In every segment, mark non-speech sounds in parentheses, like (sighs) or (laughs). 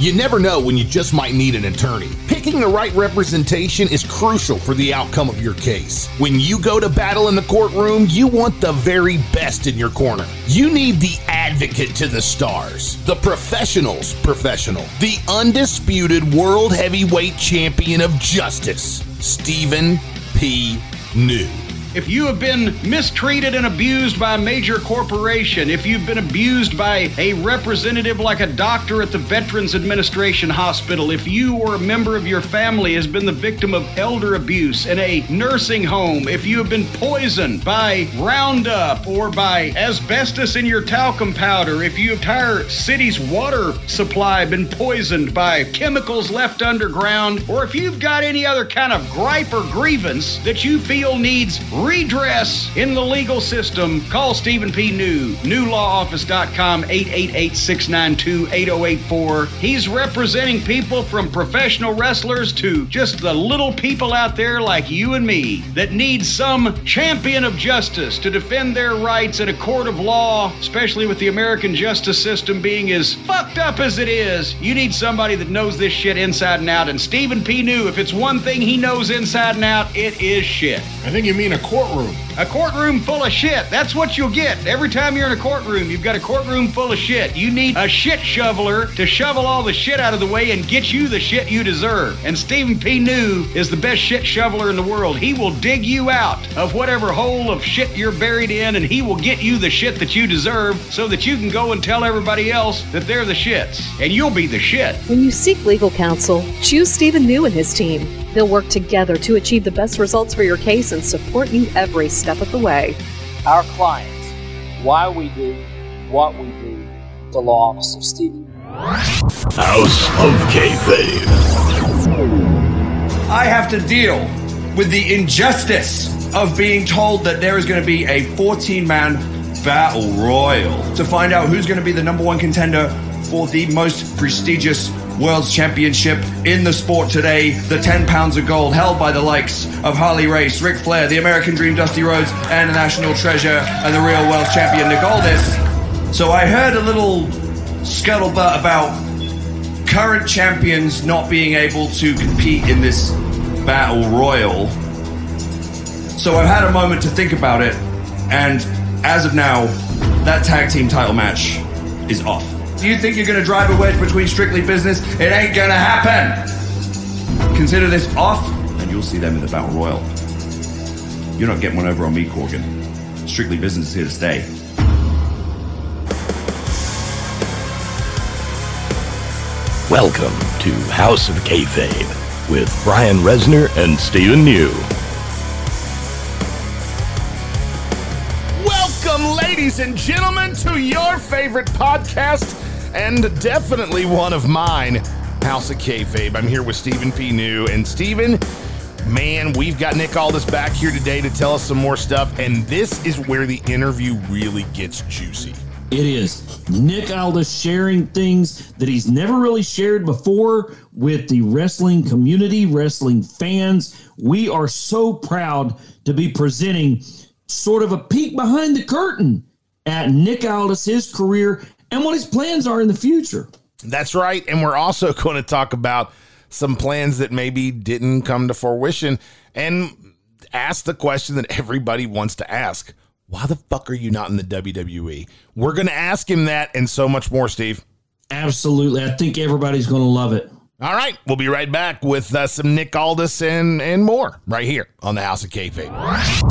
You never know when you just might need an attorney. Picking the right representation is crucial for the outcome of your case. When you go to battle in the courtroom, you want the very best in your corner. You need the advocate to the stars, the professional's professional, the undisputed world heavyweight champion of justice, Stephen P. New. If you have been mistreated and abused by a major corporation, if you've been abused by a representative like a doctor at the Veterans Administration Hospital, if you or a member of your family has been the victim of elder abuse in a nursing home, if you have been poisoned by Roundup or by asbestos in your talcum powder, if your entire city's water supply been poisoned by chemicals left underground, or if you've got any other kind of gripe or grievance that you feel needs redress in the legal system, call Stephen P. New, newlawoffice.com, 888-692-8084. He's representing people from professional wrestlers to just the little people out there like you and me that need some champion of justice to defend their rights in a court of law, especially with the American justice system being as fucked up as it is. You need somebody that knows this shit inside and out. And Stephen P. New, if it's one thing he knows inside and out, it is shit. I think you mean a courtroom. A courtroom full of shit. That's what you'll get. Every time you're in a courtroom, you've got a courtroom full of shit. You need a shit shoveler to shovel all the shit out of the way and get you the shit you deserve. And Stephen P. New is the best shit shoveler in the world. He will dig you out of whatever hole of shit you're buried in and he will get you the shit that you deserve so that you can go and tell everybody else that they're the shits. And you'll be the shit. When you seek legal counsel, choose Stephen New and his team. They'll work together to achieve the best results for your case and support you every step of the way. Our clients, why we do what we do, the law office of Stephen. House of Kayfabe. I have to deal with the injustice of being told that there is going to be a 14 man battle royal to find out who's going to be the number one contender for the most prestigious World's Championship in the sport today. The 10 pounds of gold held by the likes of Harley Race, Ric Flair, the American Dream Dusty Rhodes, and the National Treasure and the real World Champion Nick Aldis. So I heard a little scuttlebutt about current champions not being able to compete in this battle royal. So I've had a moment to think about it, and as of now, that tag team title match is off. Do you think you're going to drive a wedge between strictly business? It ain't going to happen. Consider this off, and you'll see them in the battle royal. You're not getting one over on me, Corgan. Strictly business is here to stay. Welcome to House of Kayfabe with Brian Resner and Stephen New. Welcome, ladies and gentlemen, to your favorite podcast and definitely one of mine, House of Kayfabe. I'm here with Stephen P. New. And Stephen, man, we've got Nick Aldis back here today to tell us some more stuff. And this is where the interview really gets juicy. It is. Nick Aldis sharing things that he's never really shared before with the wrestling community, wrestling fans. We are so proud to be presenting sort of a peek behind the curtain at Nick Aldis, his career, and what his plans are in the future. That's right. And we're also (laughs) going to talk about some plans that maybe didn't come to fruition and ask the question that everybody wants to ask why the fuck are you not in the WWE? We're going to ask him that and so much more, Steve. Absolutely. I think everybody's going to love it. All right. We'll be right back with uh, some Nick Aldis and, and more right here on the House of Kayfabe. House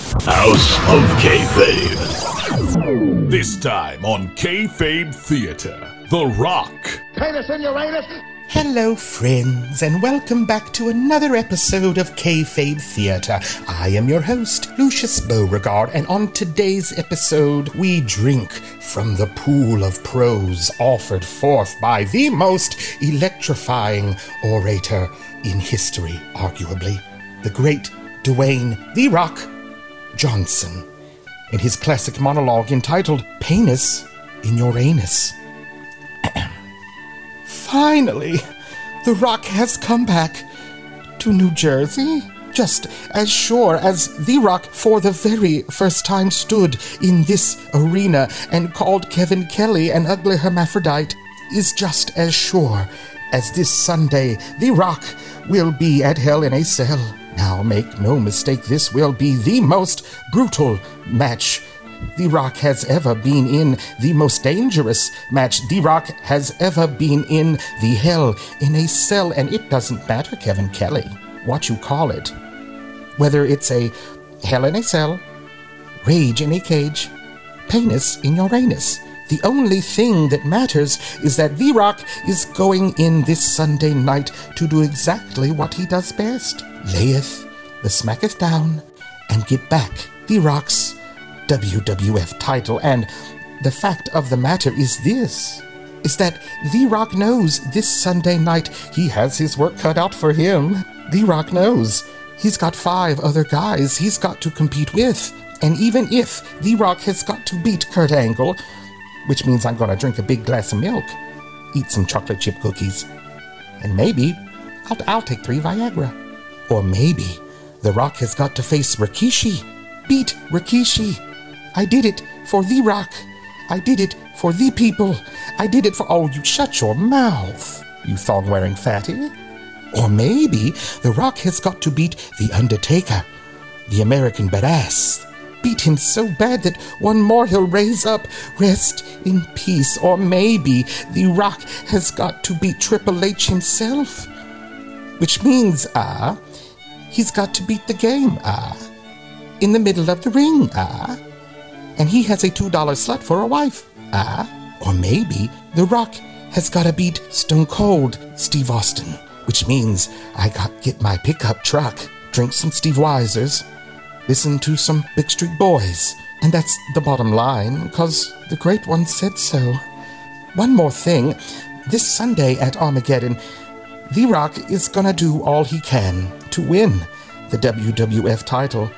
of Kayfabe. This time on Kayfabe Theater, The Rock. Penis in Uranus. Hello, friends, and welcome back to another episode of Kayfabe Theatre. I am your host, Lucius Beauregard, and on today's episode, we drink from the pool of prose offered forth by the most electrifying orator in history, arguably, the great Dwayne The Rock Johnson, in his classic monologue entitled Penis in Your Anus. (clears throat) Finally, The Rock has come back to New Jersey. Just as sure as The Rock for the very first time stood in this arena and called Kevin Kelly an ugly hermaphrodite, is just as sure as this Sunday The Rock will be at Hell in a Cell. Now, make no mistake, this will be the most brutal match The Rock has ever been in, the most dangerous match The Rock has ever been in, the Hell in a Cell. And it doesn't matter, Kevin Kelly, what you call it. Whether it's a Hell in a Cell, Rage in a Cage, Penis in your anus. The only thing that matters is that The Rock is going in this Sunday night to do exactly what he does best layeth the smacketh down and get back The Rock's WWF title. And the fact of the matter is this is that The Rock knows this Sunday night he has his work cut out for him. The Rock knows he's got five other guys he's got to compete with. And even if The Rock has got to beat Kurt Angle, which means I'm gonna drink a big glass of milk, eat some chocolate chip cookies, and maybe I'll, I'll take three Viagra. Or maybe The Rock has got to face Rikishi. Beat Rikishi. I did it for The Rock. I did it for the people. I did it for. Oh, you shut your mouth, you thong wearing fatty. Or maybe The Rock has got to beat The Undertaker, the American badass. Beat him so bad that one more he'll raise up. Rest in peace. Or maybe The Rock has got to beat Triple H himself. Which means, ah, he's got to beat the game, ah. In the middle of the ring, ah. And he has a $2 slut for a wife, ah. Or maybe The Rock has got to beat Stone Cold Steve Austin. Which means I got get my pickup truck, drink some Steve Weisers, listen to some Backstreet Boys. And that's the bottom line, because the great one said so. One more thing. This Sunday at Armageddon, The Rock is gonna do all he can to win the WWF title.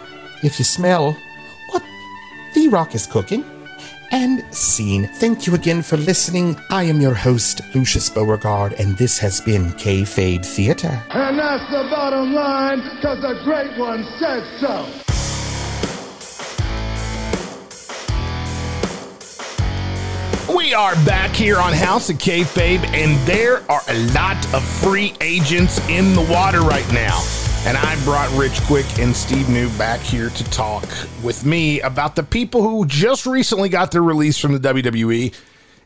If you smell Rock is cooking. And scene. Thank you again for listening. I am your host, Lucius Beauregard, and this has been Kayfabe Theater. And that's the bottom line, because the great one said so. We are back here on House of Kayfabe, and there are a lot of free agents in the water right now. And I brought Rich Quick and Steve New back here to talk with me about the people who just recently got their release from the WWE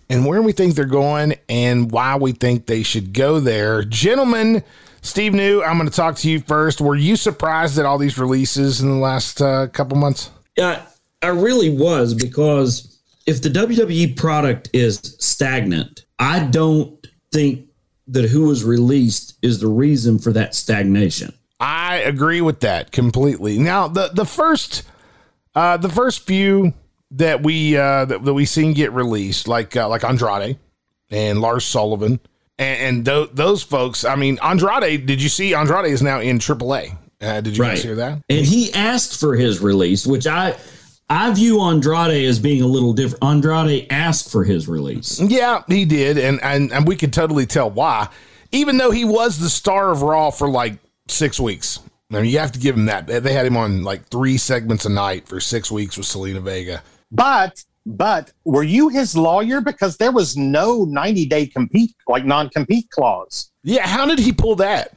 and where we think they're going and why we think they should go there. Gentlemen, Steve New, I'm going to talk to you first. Were you surprised at all these releases in the last uh, couple months? Yeah, I really was because if the WWE product is stagnant, I don't think that who was released is the reason for that stagnation. I agree with that completely. Now, the the first uh the first few that we uh that, that we seen get released like uh, like Andrade and Lars Sullivan and, and th- those folks, I mean Andrade, did you see Andrade is now in AAA? Uh, did you Right. guys hear that? And he asked for his release, which I I view Andrade as being a little different. Andrade asked for his release. Yeah, he did, and and and we could totally tell why. Even though he was the star of Raw for like six weeks, I mean, you have to give him that. They had him on like three segments a night for six weeks with Zelina Vega. But but were you his lawyer because there was no 90 day compete like non compete clause? Yeah, how did he pull that?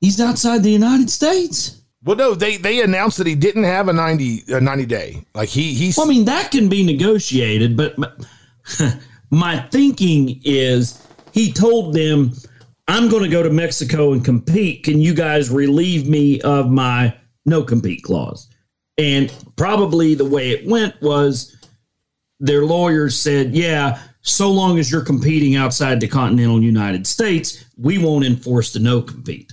He's outside the United States. Well, no, they they announced that he didn't have a 90 a 90 day. Like he he's Well, I mean, that can be negotiated, but my, (laughs) my thinking is he told them, I'm going to go to Mexico and compete. Can you guys relieve me of my no compete clause? And probably the way it went was their lawyers said, yeah, so long as you're competing outside the continental United States, we won't enforce the no compete.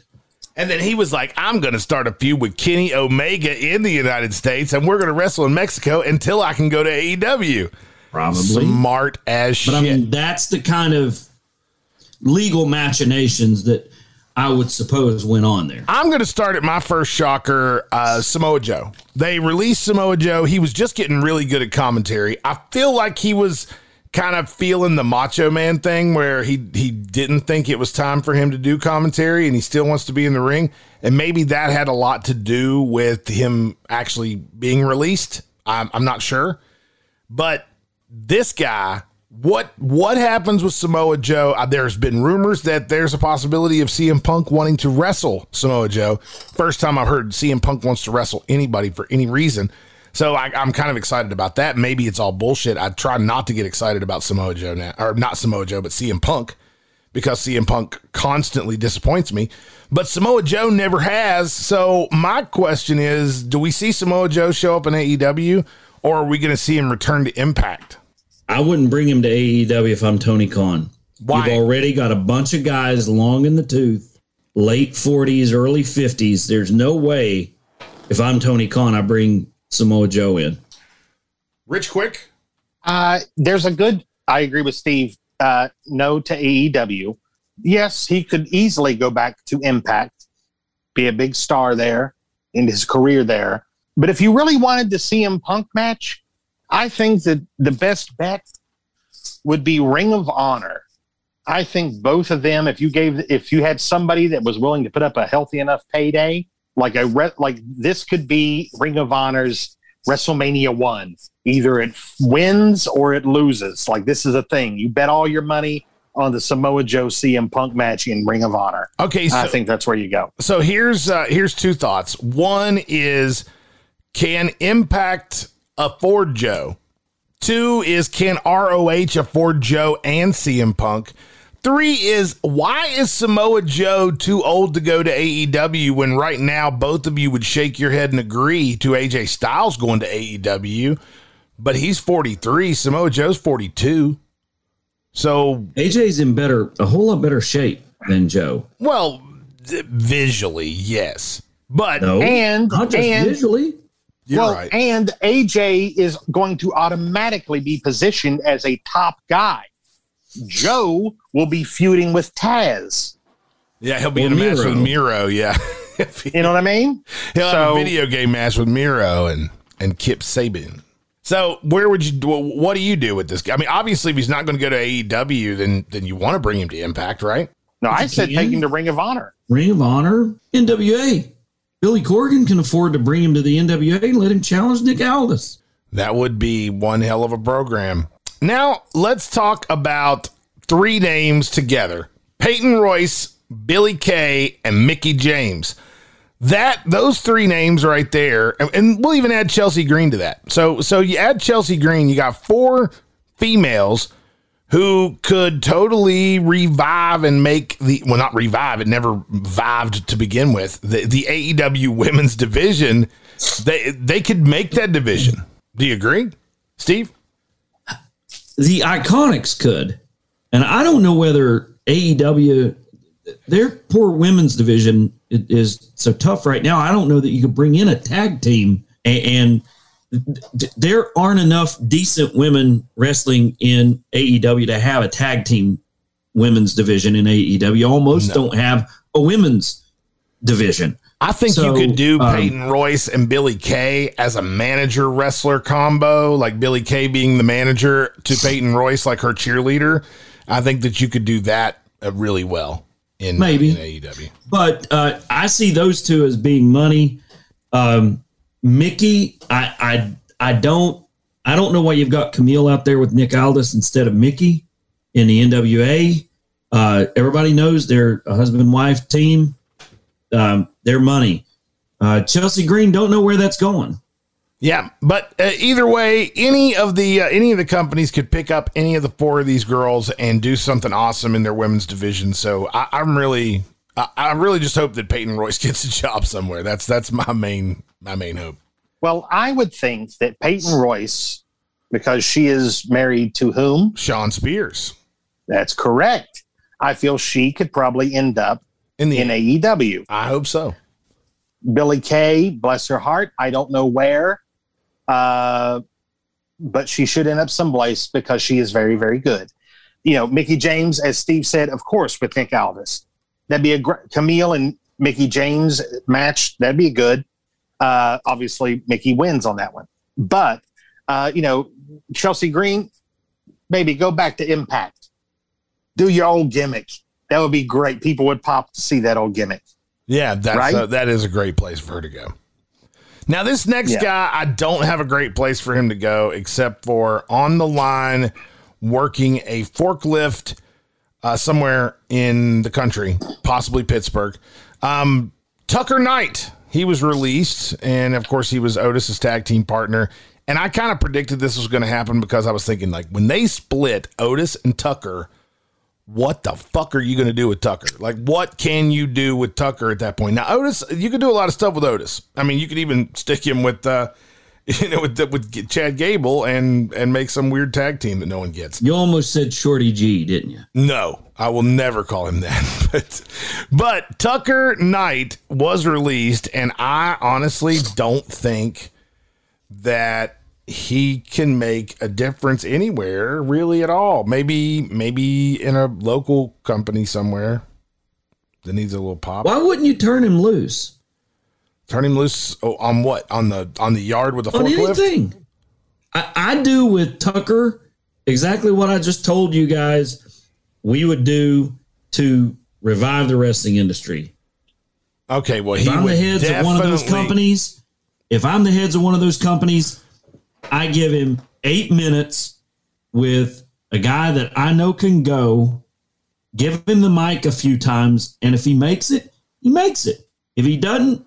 And then he was like, I'm going to start a feud with Kenny Omega in the United States, and we're going to wrestle in Mexico until I can go to AEW. Probably. Smart as shit. But I mean, that's the kind of legal machinations that I would suppose went on there. I'm going to start at my first shocker, uh, Samoa Joe. They released Samoa Joe. He was just getting really good at commentary. I feel like he was kind of feeling the Macho Man thing, where he he didn't think it was time for him to do commentary, and he still wants to be in the ring. And maybe that had a lot to do with him actually being released. I'm, I'm not sure, but this guy What what happens with Samoa Joe? Uh, there's been rumors that there's a possibility of CM Punk wanting to wrestle Samoa Joe. First time I've heard CM Punk wants to wrestle anybody for any reason. So I, I'm kind of excited about that. Maybe it's all bullshit. I try not to get excited about Samoa Joe now, or not Samoa Joe, but CM Punk, because CM Punk constantly disappoints me. But Samoa Joe never has. So my question is, do we see Samoa Joe show up in AEW, or are we going to see him return to Impact? I wouldn't bring him to AEW if I'm Tony Khan. Why? You've already got a bunch of guys long in the tooth, late 40s, early 50s. There's no way if I'm Tony Khan, I bring Samoa Joe in. Rich Quick? Uh, there's a good, I agree with Steve, uh, no to AEW. Yes, he could easily go back to Impact, be a big star there in his career there. But if you really wanted to see him Punk match, I think that the best bet would be Ring of Honor. I think both of them, if you gave, if you had somebody that was willing to put up a healthy enough payday, like a re, like this could be Ring of Honor's WrestleMania one. Either it wins or it loses. Like this is a thing. You bet all your money on the Samoa Joe CM Punk match in Ring of Honor. Okay, so, I think that's where you go. So here's uh, here's two thoughts. One is can Impact afford Joe? Two is can ROH afford Joe and CM Punk? Three is why is Samoa Joe too old to go to AEW when right now both of you would shake your head and agree to AJ Styles going to AEW, but he's 43, Samoa Joe's 42. So AJ's in better, a whole lot better shape than Joe. Well, visually, yes, but no, and not just and, visually. You're well, right. and AJ is going to automatically be positioned as a top guy. Joe will be feuding with Taz. Yeah, he'll be in a match with Miro. Yeah, (laughs) You know what I mean? he'll have a video game match with Miro and and Kip Sabian. So where would you? do- What do you do with this guy? I mean, obviously, if he's not going to go to AEW, then then you want to bring him to Impact, right? No, I said can. take him to Ring of Honor. Ring of Honor, NWA. Billy Corgan can afford to bring him to the NWA and let him challenge Nick Aldis. That would be one hell of a program. Now, let's talk about three names together Peyton Royce, Billie Kay, and Mickie James. That those three names right there, and, and we'll even add Chelsea Green to that. So so you add Chelsea Green, you got four females who could totally revive and make the well not revive, it never vived to begin with. The the AEW women's division, they they could make that division. Do you agree? Steve? The Iconics could. And I don't know whether AEW, their poor women's division is so tough right now. I don't know that you could bring in a tag team and, d- there aren't enough decent women wrestling in AEW to have a tag team women's division in AEW. Almost don't have a women's division. I think So, you could do um, Peyton Royce and Billie Kay as a manager wrestler combo, like Billie Kay being the manager to Peyton Royce, like her cheerleader. I think that you could do that uh, really well in, Maybe. in AEW. but uh, I see those two as being money. Um, Mickie, I, I, I don't, I don't know why you've got Camille out there with Nick Aldis instead of Mickie in the NWA. Uh, everybody knows they're a husband and wife team. Um, their money. Uh, Chelsea Green don't know where that's going. Yeah, but uh, either way, any of the uh, any of the companies could pick up any of the four of these girls and do something awesome in their women's division. So I, I'm really, I, I really just hope that Peyton Royce (laughs) gets a job somewhere. That's that's my main my main hope. Well, I would think that Peyton Royce, because she is married to whom? Shawn Spears That's correct. I feel she could probably end up in the in AEW. I hope so. Billie Kay, bless her heart, I don't know where, uh, but she should end up someplace because she is very, very good. You know, Mickie James, as Steve said, of course, with Nick Aldis. That'd be a great Camille and Mickie James match. That'd be good. Uh, obviously, Mickie wins on that one. But, uh, you know, Chelsea Green, maybe go back to Impact. Do your old gimmick. That would be great. People would pop to see that old gimmick. Yeah, that's Right? uh, that is a great place for her to go. Now, this next Yeah. guy, I don't have a great place for him to go, except for on the line working a forklift uh, somewhere in the country, possibly Pittsburgh. Um, Tucker Knight, he was released, and of course, he was Otis's tag team partner. And I kind of predicted this was going to happen because I was thinking, like, when they split Otis and Tucker, what the fuck are you going to do with Tucker? Like, what can you do with Tucker at that point? Now, Otis, you could do a lot of stuff with Otis. I mean, you could even stick him with, uh, (laughs) you know, with, with Chad Gable and and make some weird tag team that no one gets. You almost said Shorty G, didn't you? No, I will never call him that. (laughs) but but Tucker Knight was released, and I honestly don't think that he can make a difference anywhere really at all. Maybe maybe in a local company somewhere that needs a little pop. Why wouldn't you turn him loose? Turn him loose oh, on what? On the on the yard with a on forklift? anything. I, I do with Tucker exactly what I just told you guys we would do to revive the wrestling industry. Okay, well, if he I'm the heads of one of those companies, if I'm the heads of one of those companies, I give him eight minutes with a guy that I know can go, give him the mic a few times, and if he makes it, he makes it. If he doesn't,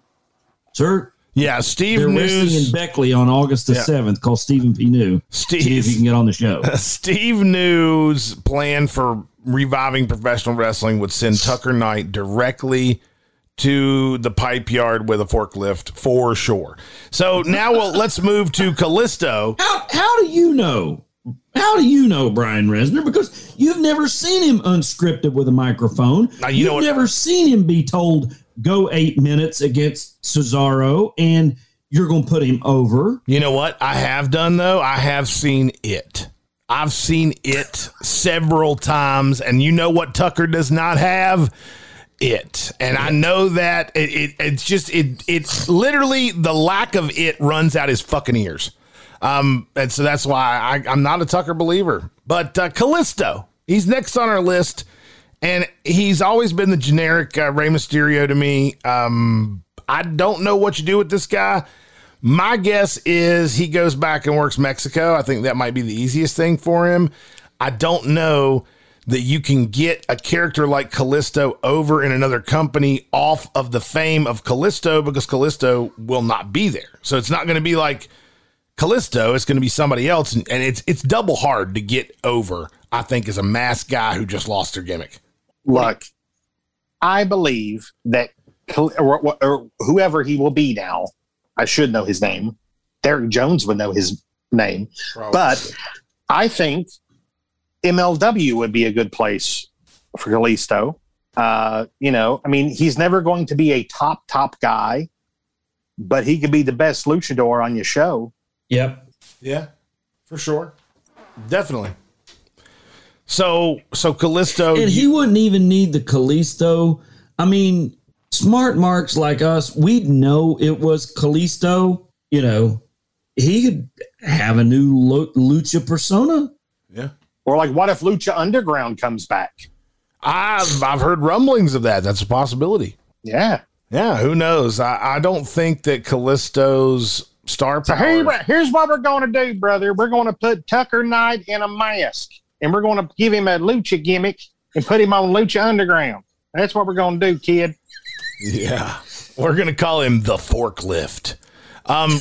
sir, yeah, Steve they're News- in Beckley on August the Yeah. seventh. Call Stephen P. New. Steve- See if you can get on the show. (laughs) Steve News' plan for reviving professional wrestling would send Tucker Knight directly to the pipe yard with a forklift for sure. So now we'll, let's move to Kalisto. How, how do you know? How do you know Brian Resner? Because you've never seen him unscripted with a microphone. Now, you what- never seen him be told go eight minutes against Cesaro and you're going to put him over. You know what I have done though? I have seen it. I've seen it several times, and you know what Tucker does not have? It. And I know that it, it it's just it it literally the lack of it runs out his fucking ears. Um, and so that's why I, I'm not a Tucker believer. But uh, Kalisto, he's next on our list, and he's always been the generic uh, Rey Mysterio to me. Um, I don't know what you do with this guy. My guess is he goes back and works Mexico. I think that might be the easiest thing for him. I don't know that you can get a character like Kalisto over in another company off of the fame of Kalisto because Kalisto will not be there. So it's not going to be like Kalisto, it's going to be somebody else and, and it's it's double hard to get over, I think as a masked guy who just lost their gimmick. Look, I believe that Cal- or, or whoever he will be now, I should know his name. Derek Jones would know his name, but I think MLW would be a good place for Kalisto. Uh, you know, I mean, he's never going to be a top top guy, but he could be the best luchador on your show. Yep. Yeah, for sure. Definitely. So so Kalisto and he wouldn't even need the Kalisto. I mean, smart marks like us, we'd know it was Kalisto. You know, he could have a new lo- lucha persona. Yeah. Or like, what if Lucha Underground comes back? I've I've heard rumblings of that. That's a possibility. Yeah. Yeah, who knows? I, I don't think that Kalisto's star So power. here, here's what we're going to do, brother. We're going to put Tucker Knight in a mask, and we're going to give him a lucha gimmick and put him on Lucha Underground. That's what we're going to do, kid. Yeah. We're going to call him the forklift. Um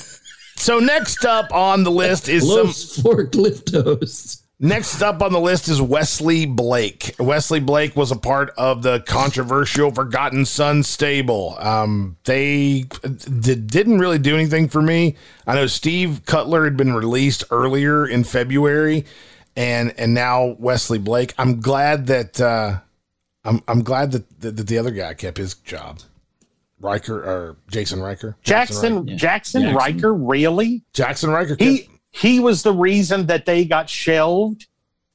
so next up on the list is some forkliftos. Next up on the list is Wesley Blake. Wesley Blake was a part of the controversial Forgotten Son stable. Um, they d- didn't really do anything for me. I know Steve Cutler had been released earlier in February, and and now Wesley Blake. I'm glad that uh, I'm I'm glad that, that that the other guy kept his job. Ryker or Jason Ryker? Jaxson Ryker. Jaxson, Ryker, really? Jaxson Ryker. He he was the reason that they got shelved,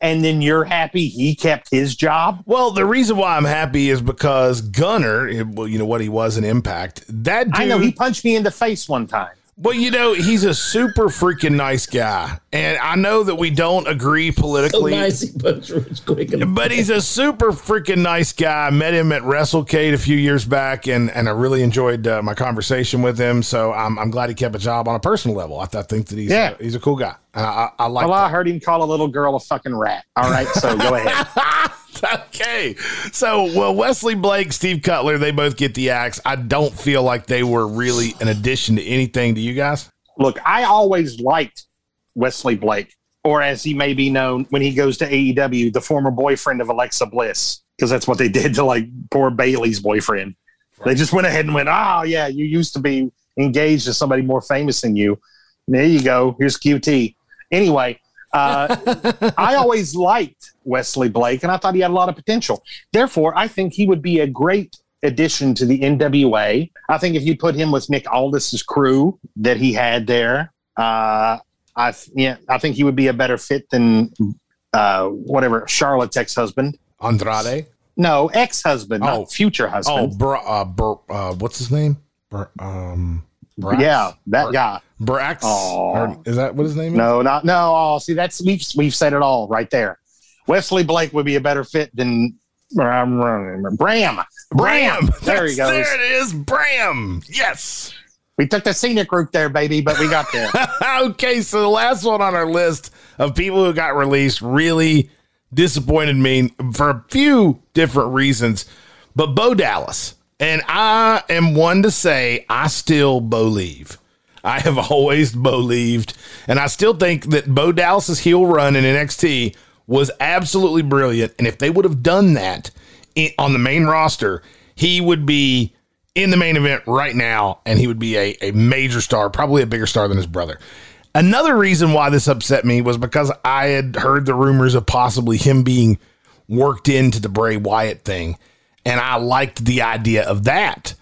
and then you're happy he kept his job. Well, the reason why I'm happy is because Gunner, well, you know what he was in Impact. That dude, I know he punched me in the face one time. Well, you know, he's a super freaking nice guy. And I know that we don't agree politically. So nice, he quick but he's a super freaking nice guy. I met him at WrestleCade a few years back, and, and I really enjoyed uh, my conversation with him. So I'm, I'm glad he kept a job on a personal level. I, I think that he's, Yeah. a, he's a cool guy. And I, I, I like well, that. I heard him call a little girl a fucking rat. All right, so go ahead. (laughs) (laughs) okay. So, well, Wesley Blake, Steve Cutler, they both get the axe. I don't feel like they were really an addition to anything to you guys. Look, I always liked Wesley Blake, or as he may be known when he goes to AEW, the former boyfriend of Alexa Bliss, because that's what they did to like poor Bayley's boyfriend. They just went ahead and went, "Oh yeah, you used to be engaged to somebody more famous than you. There you go. Here's QT." Anyway, uh, I always liked Wesley Blake, and I thought he had a lot of potential. Therefore, I think he would be a great addition to the NWA. I think if you put him with Nick Aldis's crew that he had there, uh, I yeah, I think he would be a better fit than uh, whatever Charlotte's ex-husband. Andrade? No, ex-husband, Oh. not future Oh, husband. Br- uh, Br- uh, what's his name? Br- um, Brax? yeah, that Br- guy. Brax? Or is that what his name is? No, not no. Oh, see, that's we've we've said it all right there. Wesley Blake would be a better fit than um, Bram. Bram. There he goes. There it is. Bram. Yes. We took the scenic route there, baby, but we got there. (laughs) okay, so the last one on our list of people who got released really disappointed me for a few different reasons. But Bo Dallas, and I am one to say I still believe. I have always believed, and I still think that Bo Dallas's heel run in NXT was absolutely brilliant. And if they would have done that on the main roster, he would be in the main event right now, and he would be a, a major star, probably a bigger star than his brother. Another reason why this upset me was because I had heard the rumors of possibly him being worked into the Bray Wyatt thing, and I liked the idea of that.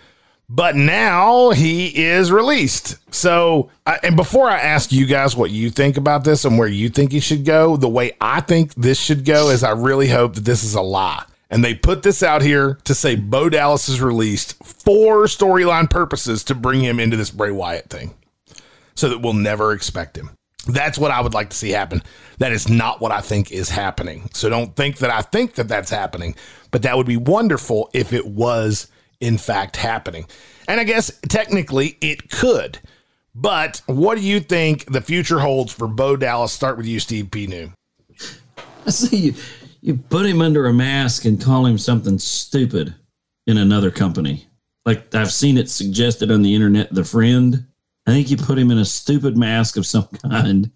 But now he is released. So, uh, and before I ask you guys what you think about this and where you think he should go, the way I think this should go is I really hope that this is a lie. And they put this out here to say Bo Dallas is released for storyline purposes to bring him into this Bray Wyatt thing so that we'll never expect him. That's what I would like to see happen. That is not what I think is happening. So don't think that I think that that's happening, but that would be wonderful if it was in fact happening. And I guess technically it could. But what do you think the future holds for Bo Dallas? Start with you, Steve P. New. I see you. You put him under a mask and call him something stupid in another company. Like I've seen it suggested on the internet. The friend. I think you put him in a stupid mask of some kind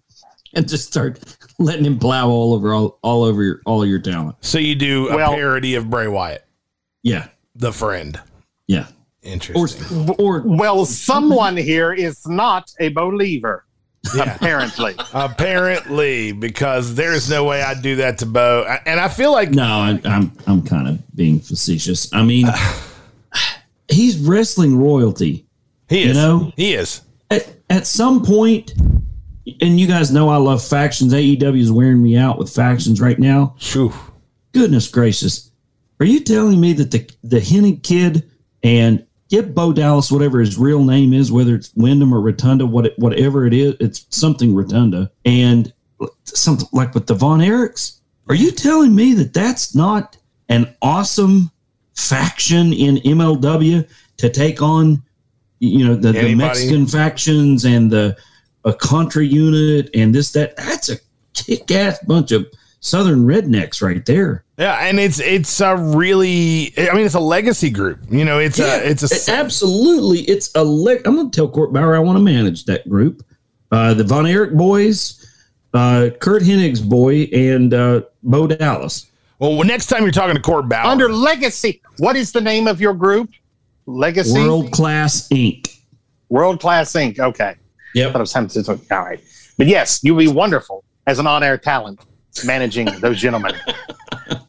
and just start letting him plow all over all, all over your all your talent. So you do a Well- parody of Bray Wyatt, Yeah, the friend. yeah. Interesting. Or or well, someone here is not a believer, apparently. Apparently, because there's no way I'd do that to Bo. And I feel like no, I, I'm I'm kind of being facetious. I mean, (sighs) he's wrestling royalty. he is. You know? he is. At, some point, and you guys know I love factions. AEW is wearing me out with factions right now. Phew. Goodness gracious. Are you telling me that the the Hennig kid and get Bo Dallas whatever his real name is, whether it's Windham or Rotunda, what it, whatever it is, it's something Rotunda, and something like with the Von Erichs? Are you telling me that that's not an awesome faction in MLW to take on, you know, the, the Mexican factions and the a contra unit and this that? That's a kick ass bunch of Southern rednecks right there. Yeah, and it's it's a really I mean it's a legacy group. You know, it's a it's a it- absolutely. It's a. Le- I'm going to tell Court Bauer I want to manage that group. Uh, the Von Erich boys, uh, Curt Hennig's boy, and uh, Bo Dallas. well. Next time you're talking to Court Bauer, Under Legacy. What is the name of your group? Legacy? World Class Inc. World Class Inc. Okay. Yep. I thought it was something. All right. But yes, you'll be wonderful as an on air talent managing (laughs) those gentlemen.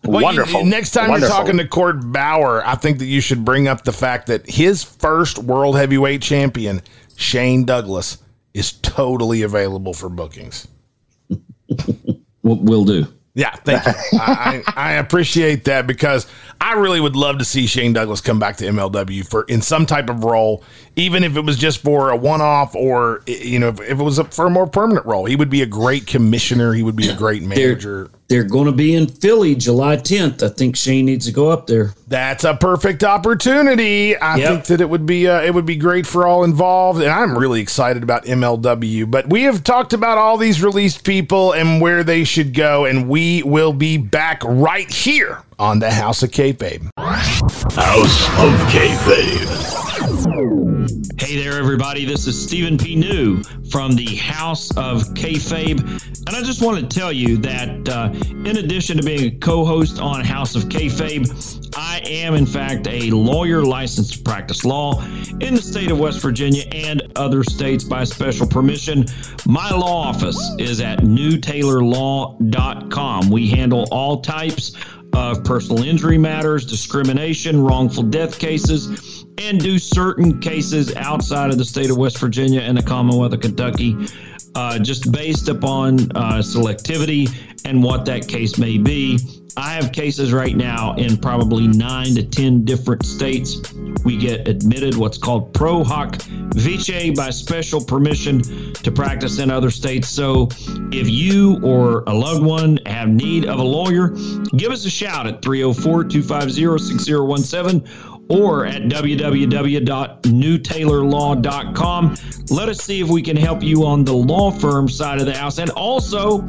Well, you- wonderful. next time Wonderful. you're talking to Court Bauer, I think that you should bring up the fact that his first world heavyweight champion, Shane Douglas, is totally available for bookings. (laughs) We'll, we'll do. Yeah, thank you. (laughs) I, I appreciate that because I really would love to see Shane Douglas come back to MLW for in some type of role, even if it was just for a one-off or you know if, if it was a, for a more permanent role. He would be a great commissioner. He would be a great manager. They're, they're going to be in Philly July 10th. I think Shane needs to go up there. That's a perfect opportunity. I Yep. think that it would be uh, it would be great for all involved, and I'm really excited about MLW. But we have talked about all these released people and where they should go, and we will be back right here on the House of Kayfabe. House of Kayfabe. Hey there, everybody. This is Stephen P. New from the House of Kayfabe. And I just want to tell you that uh, in addition to being a co host on House of Kayfabe, I am, in fact, a lawyer licensed to practice law in the state of West Virginia and other states by special permission. My law office is at newtaylorlaw.com. We handle all types of personal injury matters, discrimination, wrongful death cases, and do certain cases outside of the state of West Virginia and the Commonwealth of Kentucky, uh, just based upon uh, selectivity and what that case may be. I have cases right now in probably nine to 10 different states. We get admitted what's called pro hac vice by special permission to practice in other states. So if you or a loved one have need of a lawyer, give us a shout at 304 250 6017 or at www.newtaylorlaw.com. Let us see if we can help you on the law firm side of the house. And also,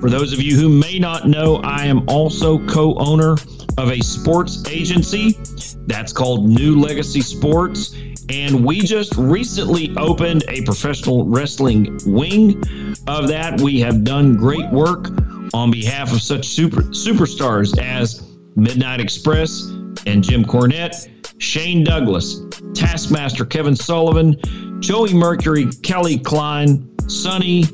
for those of you who may not know, I am also co owner of a sports agency that's called New Legacy Sports. And we just recently opened a professional wrestling wing of that. We have done great work on behalf of such super superstars as Midnight Express and Jim Cornette, Shane Douglas, Taskmaster Kevin Sullivan, Joey Mercury, Kelly Klein, Sonny,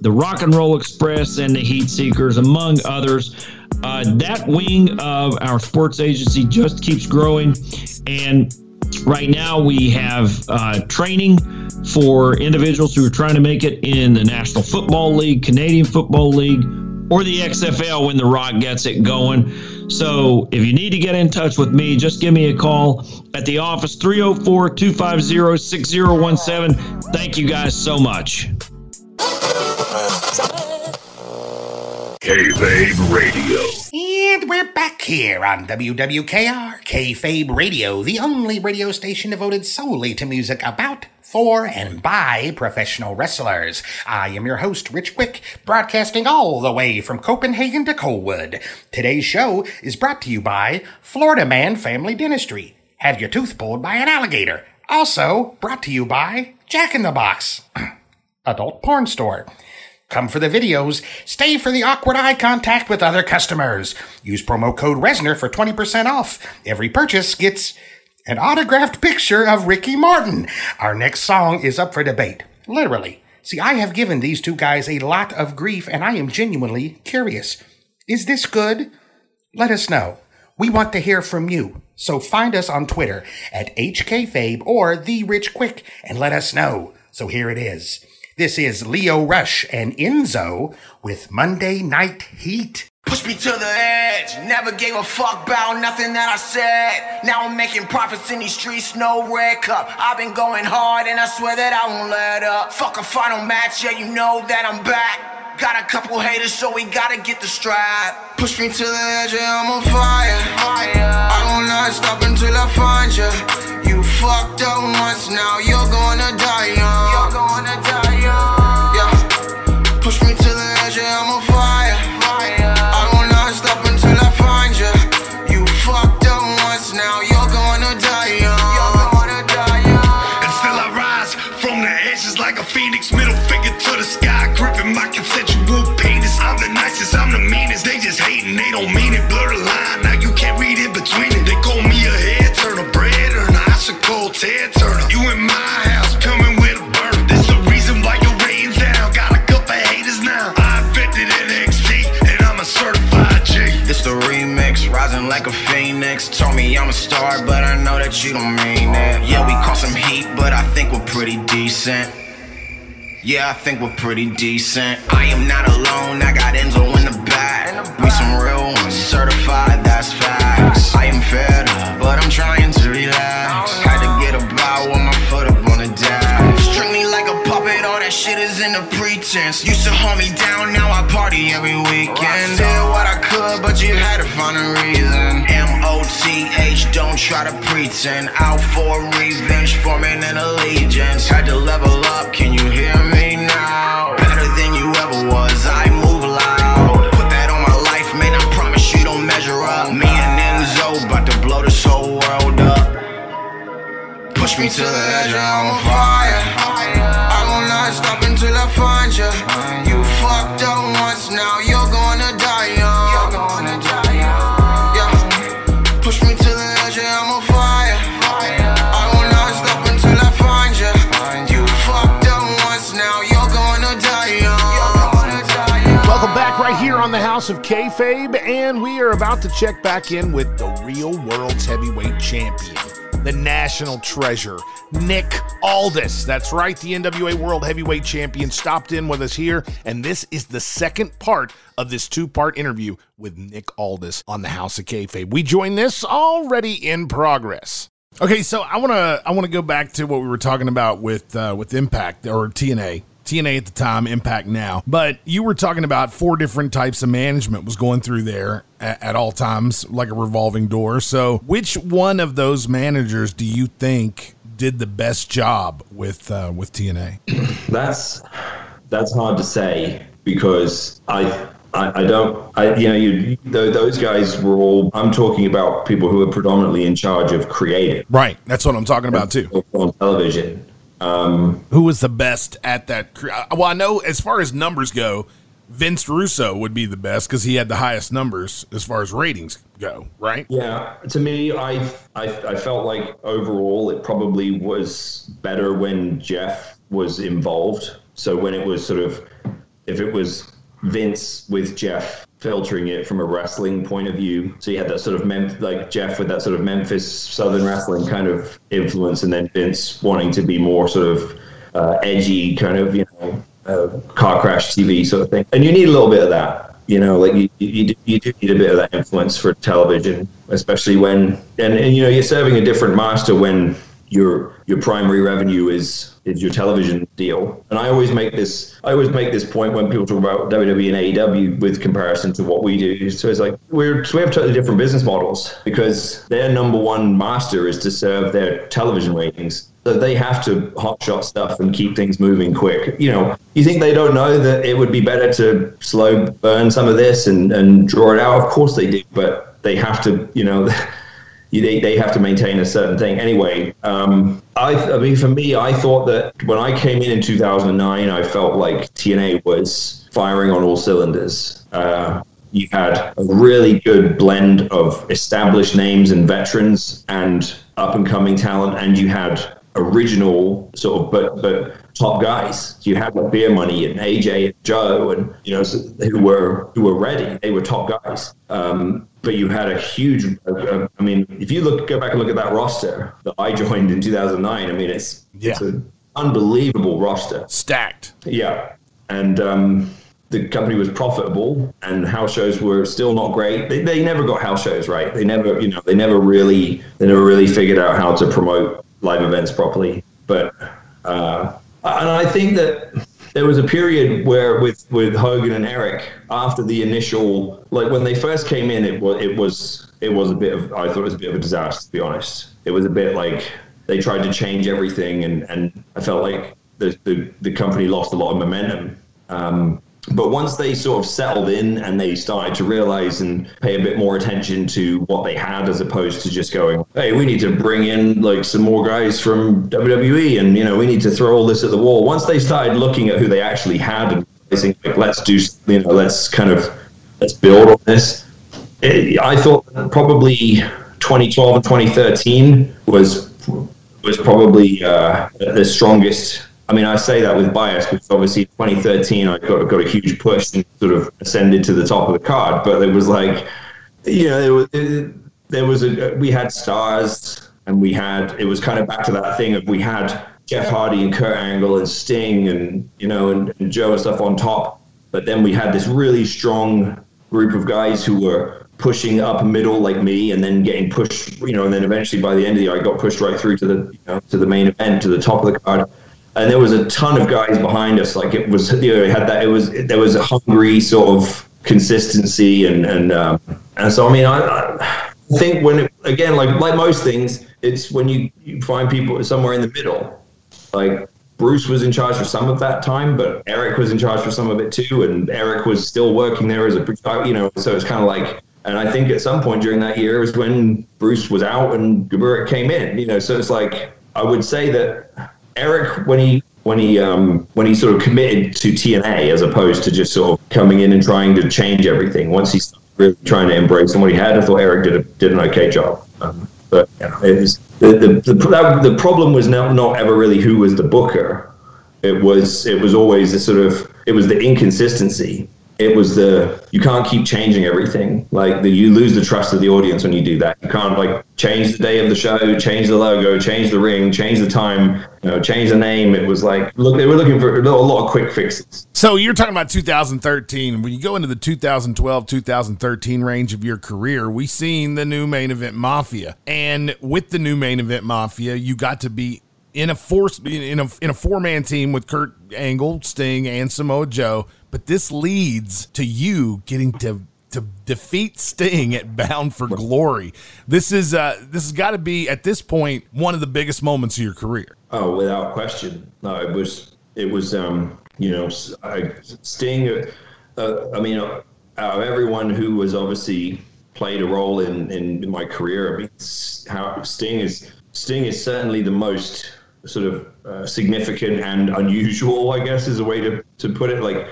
the Rock and Roll Express, and the Heat Seekers, among others. Uh, that wing of our sports agency just keeps growing. And right now we have uh, training for individuals who are trying to make it in the National Football League, Canadian Football League, or the XFL when The Rock gets it going. So if you need to get in touch with me, just give me a call at the office 304 250 6017. Thank you guys so much. Kayfabe Radio. And we're back here on WWKR Kayfabe Radio, the only radio station devoted solely to music about, for, and by professional wrestlers. I am your host, Rich Quick, broadcasting all the way from Copenhagen to Colwood. Today's show is brought to you by Florida Man Family Dentistry. Have your tooth pulled by an alligator. Also brought to you by Jack in the Box, (clears throat) adult porn store. Come for the videos. Stay for the awkward eye contact with other customers. Use promo code Resner for 20% off. Every purchase gets an autographed picture of Ricky Martin. Our next song is up for debate. Literally. See, I have given these two guys a lot of grief and I am genuinely curious. Is this good? Let us know. We want to hear from you. So find us on Twitter at HKFabe or The Rich Quick and let us know. So here it is. This is Lio Rush and Enzo with Monday Night Heat. Push me to the edge. Never gave a fuck about nothing that I said. Now I'm making profits in these streets, no red cup. I've been going hard and I swear that I won't let up. Fuck a final match, yeah, you know that I'm back. Got a couple haters, so we gotta get the strap. Push me to the edge, yeah, I'm on fire. I will not stop until I find you. You fucked up once, now you're gonna die young. You're gonna die don't mean it. Blur the line, now you can't read in between it. They call me a head turner, bread or an icicle Ted Turner. You in my house, coming with a burner. This the reason why your ratings down. Got a couple haters now. I invented NXT, and I'm a certified G. It's the remix, rising like a phoenix. Told me I'm a star, but I know that you don't mean it. Yeah, we caught some heat, but I think we're pretty decent. Yeah, I think we're pretty decent. I am not alone, I got Enzo in the back. We some real ones, certified, that's facts. I am fed up, but I'm trying to relax. Had to get a bow with my foot up on the dash. String me like a puppet, all that shit is in the pretense. Used to hold me down, now I party every weekend. Did what I could, but you had to find a reason. M O T H, don't try to pretend. Out for revenge, forming an allegiance. Had to level up, can you hear me now? Better than you ever was, I move loud. Put that on my life, man, I promise you don't measure up. Me and Enzo, about to blow this whole world up. Push me to the edge, I'm on fire. I will not stop until I find you. House of Kayfabe, and we are about to check back in with the real world's heavyweight champion, the national treasure, Nick Aldis. That's right, the NWA World Heavyweight Champion stopped in with us here, and this is the second part of this two-part interview with Nick Aldis on the House of Kayfabe. We join this already in progress. Okay, so I want to I want to go back to what we were talking about with uh, with Impact or TNA. TNA at the time, Impact now. But you were talking about four different types of management was going through there at, at all times, like a revolving door. So, which one of those managers do you think did the best job with uh, with TNA? (clears throat) That's that's hard to say because I. I, I don't, I, you know, you, th- those guys were all, I'm talking about people who are predominantly in charge of creative. Right. That's what I'm talking about too. On television. Um, Who was the best at that? uh, Well, I know as far as numbers go, Vince Russo would be the best because he had the highest numbers as far as ratings go. Right? Yeah, to me, I, I I felt like overall it probably was better when Jeff was involved. So when it was sort of, if it was Vince with Jeff filtering it from a wrestling point of view, so you had that sort of Mem- like Jeff with that sort of Memphis Southern wrestling kind of influence, and then Vince wanting to be more sort of uh, edgy, kind of you know, uh, car crash TV sort of thing. And you need a little bit of that you know, like you, you, do- you do need a bit of that influence for television, especially when, and, and you know, you're serving a different master when your your primary revenue is is your television deal. And I always make this I always make this point when people talk about WWE and AEW with comparison to what we do. So it's like we're so we have totally different business models because their number one master is to serve their television ratings. So they have to hotshot stuff and keep things moving quick. You know, you think they don't know that it would be better to slow burn some of this and, and draw it out? Of course they do, but they have to, you know, (laughs) they, they have to maintain a certain thing. Anyway, um, I, I mean, for me, I thought that when I came in in 2009, I felt like TNA was firing on all cylinders. Uh, you had a really good blend of established names and veterans and up and coming talent, and you had original sort of but but top guys. You had like Beer Money and AJ and Joe and you know who were who were ready. They were top guys. Um, but you had a huge. Uh, I mean, if you look go back and look at that roster that I joined in 2009, I mean it's Yeah. it's an unbelievable roster. Stacked. Yeah, and um, the company was profitable, and house shows were still not great. They, they never got house shows right. They never, you know, they never really, they never really figured out how to promote live events properly. But uh, and I think that there was a period where with with Hogan and Eric after the initial, like when they first came in, it was it was it was a bit of I thought it was a bit of a disaster to be honest. It was a bit like they tried to change everything, and and I felt like the the, the company lost a lot of momentum. Um, but once they sort of settled in and they started to realize and pay a bit more attention to what they had as opposed to just going, hey, we need to bring in like some more guys from WWE and, you know, we need to throw all this at the wall. Once they started looking at who they actually had and realizing, like, let's do, you know, let's kind of, let's build on this. It, I thought probably 2012 and 2013 was was probably uh, the strongest. I mean, I say that with bias because obviously 2013 I got got a huge push and sort of ascended to the top of the card. But it was like, you know, there was it, there was a we had stars and we had it was kind of back to that thing of we had Jeff Hardy and Kurt Angle and Sting and you know and, and Joe and stuff on top. But then we had this really strong group of guys who were pushing up middle like me and then getting pushed, you know, and then eventually by the end of the year, I got pushed right through to the, you know, to the main event, to the top of the card. And there was a ton of guys behind us. Like it was, you know, it had that, it was, there was a hungry sort of consistency. And, and, um, and so, I mean, I, I think when, it, again, like, like most things, it's when you, you find people somewhere in the middle, like Bruce was in charge for some of that time, but Eric was in charge for some of it too. And Eric was still working there as a, you know, so it's kind of like, and I think at some point during that year was when Bruce was out and Gaburick came in. You know, so it's like I would say that Eric, when he when he um, when he sort of committed to TNA as opposed to just sort of coming in and trying to change everything. Once he started really trying to embrace what he had, I thought Eric did a, did an okay job. Um, but yeah, it was the the the, that, the problem was not not ever really who was the booker. It was it was always the sort of it was the inconsistency it was the you can't keep changing everything. Like the, you lose the trust of the audience when you do that. You can't like change the day of the show change the logo change the ring change the time you know change the name. It was like look they were looking for a lot of quick fixes. So you're talking about 2013 when you go into the 2012 2013 range of your career we seen the new main event mafia. And with the new main event mafia you got to be in a force in a in a four man team with Kurt Angle, Sting, and Samoa Joe but this leads to you getting to to defeat Sting at Bound for Glory. This is uh, this has got to be at this point one of the biggest moments of your career. Oh, without question. No, it was it was um, you know I, Sting. Uh, uh, I mean, uh, everyone who was obviously played a role in, in, in my career, I mean, how Sting is Sting is certainly the most sort of uh, significant and unusual, I guess, is a way to, to put it. Like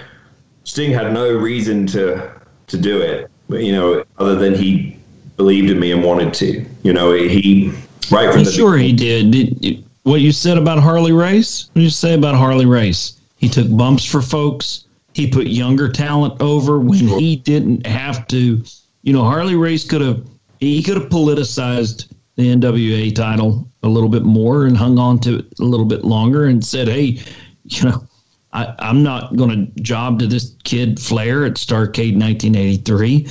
Sting had no reason to to do it, you know, other than he believed in me and wanted to. You know, he right from the sure he did. did. What you said about Harley Race? What did you say about Harley Race? He took bumps for folks. He put younger talent over when sure. he didn't have to. You know, Harley Race could have he could have politicized the NWA title a little bit more and hung on to it a little bit longer and said, "Hey, you know, I, am not going to job to this kid Flair at Starcade 1983.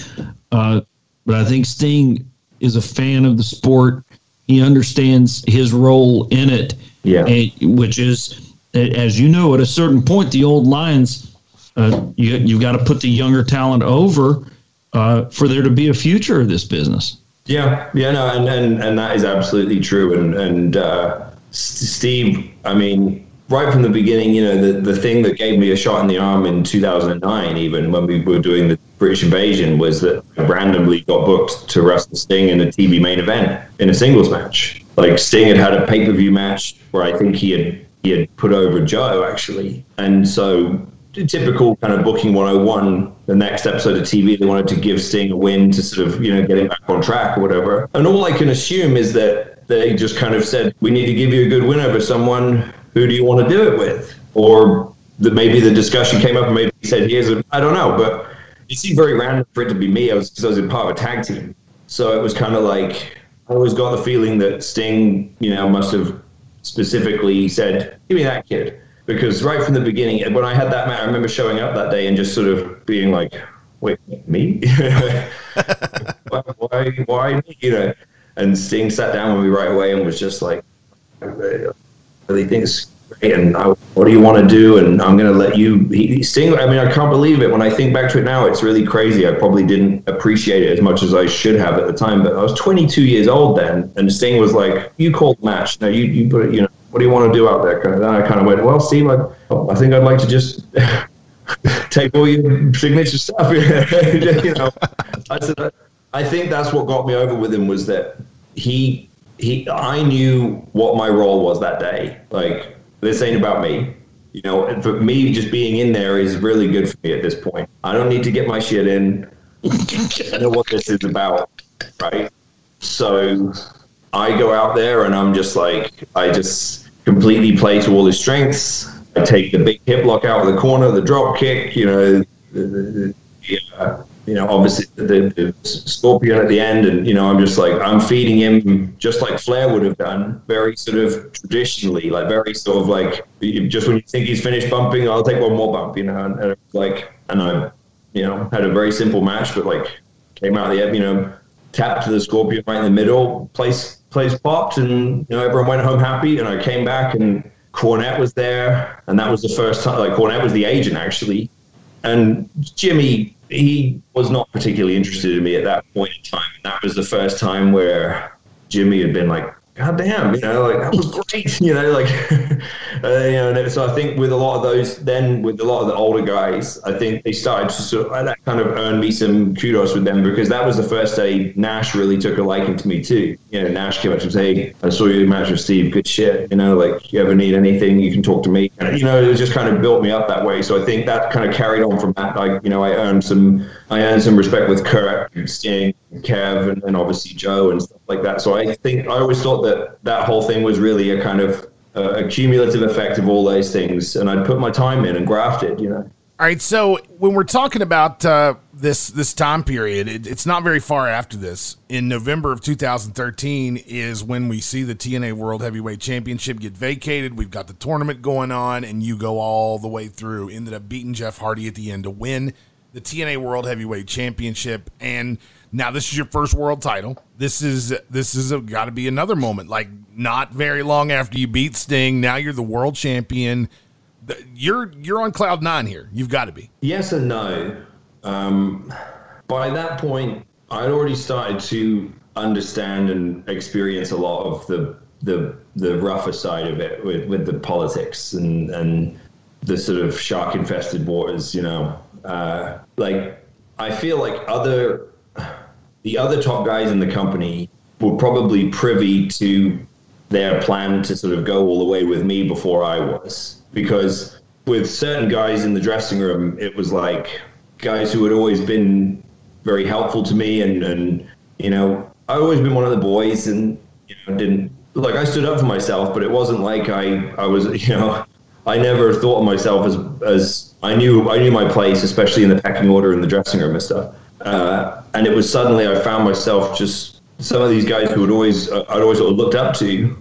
Uh, but I think Sting is a fan of the sport. He understands his role in it. Yeah. And, which is, as you know, at a certain point, the old lines, uh, you, you've got to put the younger talent over uh, for there to be a future of this business. Yeah. Yeah. No, and, and, and that is absolutely true. And, and, uh, Steve, I mean, right from the beginning, you know, the, the thing that gave me a shot in the arm in 2009, even when we were doing the British Invasion, was that I randomly got booked to wrestle Sting in a TV main event in a singles match. Like Sting had had a pay per view match where I think he had he had put over Joe actually, and so typical kind of booking 101 the next episode of tv they wanted to give sting a win to sort of you know get him back on track or whatever and all i can assume is that they just kind of said we need to give you a good win over someone who do you want to do it with? Or that maybe the discussion came up and maybe he said, here's a, I don't know, but it seemed very random for it to be me. I was, because I was in part of a tag team. So it was kind of like, I always got the feeling that Sting, you know, must have specifically said, give me that kid. Because right from the beginning, when I had that match, I remember showing up that day and just sort of being like, wait, me? (laughs) why, why, why? You know, and Sting sat down with me right away and was just like, "I really thinks great and I, what do you want to do? And i'm going to let you he, sting i mean i can't believe it. When i think back to it now it's really crazy. I probably didn't appreciate it as much as i should have at the time but i was 22 years old then and sting was like you called match. Now you, you put it you know what do you want to do out there and then i kind of went well steve i, I think i'd like to just (laughs) take all your signature stuff (laughs) you know I, said, I think that's what got me over with him was that he he I knew what my role was that day. Like this ain't about me. You know, for me just being in there is really good for me at this point. I don't need to get my shit in. I know what this is about, right? So I go out there and I'm just like I just completely play to all his strengths. I take the big hip lock out of the corner, the drop kick, you know, the, the, uh, you know, obviously the, the, scorpion at the end, and you know, I'm just like I'm feeding him just like Flair would have done, very sort of traditionally, like very sort of like just when you think he's finished bumping, I'll take one more bump, you know, and, and like, and I, you know, had a very simple match, but like came out of the you know, tapped to the Scorpion right in the middle, place place popped, and you know everyone went home happy. And I came back, and Cornette was there, and that was the first time. Like Cornette was the agent actually, and Jimmy he was not particularly interested in me at that point in time. And that was the first time where Jimmy had been like, God damn, you know, like that was (laughs) great, (laughs) you know, like, (laughs) uh, you know, so I think with a lot of those, then with a lot of the older guys, I think they started to sort of, that kind of earned me some kudos with them because that was the first day Nash really took a liking to me too. You know, Nash came up to say, hey, I saw you match with Steve, good shit, you know, like, you ever need anything, you can talk to me. And, you know, it just kind of built me up that way. So I think that kind of carried on from that. Like, you know, I earned some, I earned some respect with Kurt, Sting, Kev, and, and obviously Joe and stuff like that. So I think I always thought that that whole thing was really a kind of a cumulative effect of all those things, and I'd put my time in and grafted, you know. All right, so when we're talking about uh, this this time period, it, it's not very far after this. In November of 2013 is when we see the TNA World Heavyweight Championship get vacated. We've got the tournament going on, and you go all the way through. Ended up beating Jeff Hardy at the end to win the TNA World Heavyweight Championship, and now this is your first world title. This is this is got to be another moment. Like not very long after you beat Sting, now you're the world champion. You're you're on cloud nine here. You've got to be. Yes and no. Um, by that point, I'd already started to understand and experience a lot of the the the rougher side of it with, with the politics and and the sort of shark infested waters. You know, uh, like I feel like other the other top guys in the company were probably privy to their plan to sort of go all the way with me before I was. Because with certain guys in the dressing room, it was like guys who had always been very helpful to me and, and you know, I always been one of the boys and you know, didn't like I stood up for myself, but it wasn't like I, I was, (laughs) you know, I never thought of myself as as I knew I knew my place, especially in the pecking order in the dressing room and stuff. Uh, and it was suddenly I found myself just some of these guys who had always uh, I'd always sort of looked up to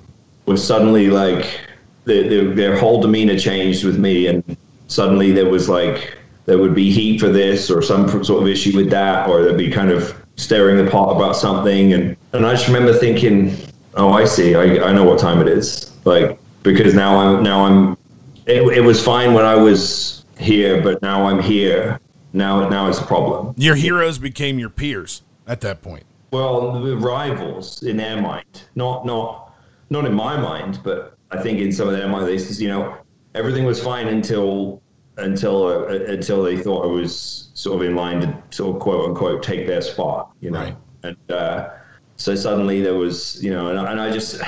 were suddenly like their, their whole demeanor changed with me, and suddenly there was like there would be heat for this or some sort of issue with that, or there'd be kind of staring the pot about something, and and I just remember thinking, oh, I see, I, I know what time it is, like because now I'm now I'm it, it was fine when I was here, but now I'm here now, now it's a problem. Your heroes became your peers at that point. Well, the rivals in their mind, not not not in my mind, but I think in some of their mind, they says, you know everything was fine until until uh, until they thought I was sort of in line to sort of quote unquote take their spot, you know. Right. And uh, so suddenly there was, you know, and, and I just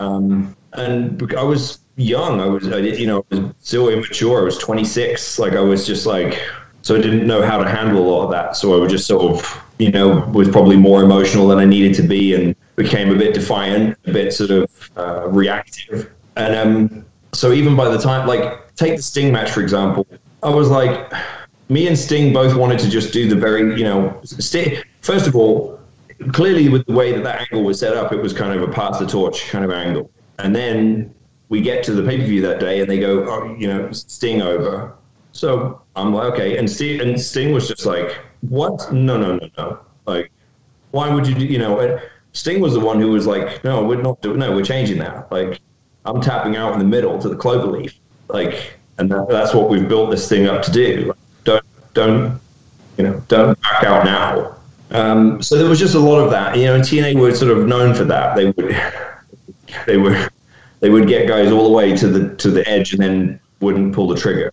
um, and I was young. I was, I did, you know, still immature. I was 26. Like I was just like so I didn't know how to handle a lot of that. So I was just sort of, you know, was probably more emotional than I needed to be and became a bit defiant, a bit sort of uh, reactive. And um, so even by the time, like, take the Sting match, for example, I was like, me and Sting both wanted to just do the very, you know, Sting, first of all, clearly with the way that that angle was set up, it was kind of a pass the torch kind of angle. And then we get to the pay per view that day and they go, oh, you know, Sting over. So I'm like, okay. And Sting, and Sting was just like, what? No, no, no, no. Like, why would you do, you know, Sting was the one who was like, no, we're not doing, no, we're changing that. Like, I'm tapping out in the middle to the clover leaf. Like, and that, that's what we've built this thing up to do. Like, don't, don't, you know, don't back out now. Um, so there was just a lot of that, you know, and TNA were sort of known for that. They would, (laughs) they were, they would get guys all the way to the, to the edge and then wouldn't pull the trigger.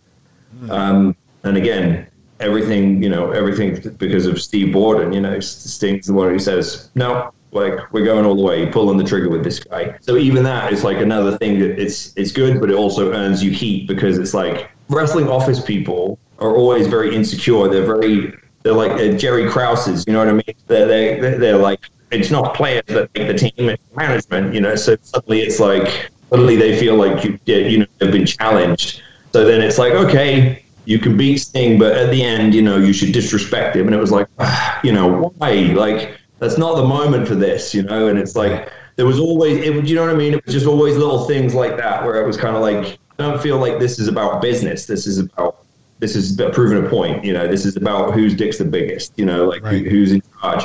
Um, and again, everything, you know, everything because of Steve Borden, you know, Sting's the one who says, no, like we're going all the way, pulling the trigger with this guy. So even that is like another thing that it's it's good, but it also earns you heat because it's like wrestling office people are always very insecure. They're very they're like uh, Jerry Krause's, you know what I mean? They're they they're like it's not players that make the team, it's management, you know. So suddenly it's like suddenly they feel like you you know they've been challenged so then it's like, okay, you can beat Sting, but at the end, you know, you should disrespect him. And it was like, ah, you know, why? Like, that's not the moment for this, you know? And it's like, there was always, it would, you know what I mean? It was just always little things like that where it was kind of like, I don't feel like this is about business. This is about, this is proving a point. You know, this is about whose dick's the biggest. You know, like who, who's in charge.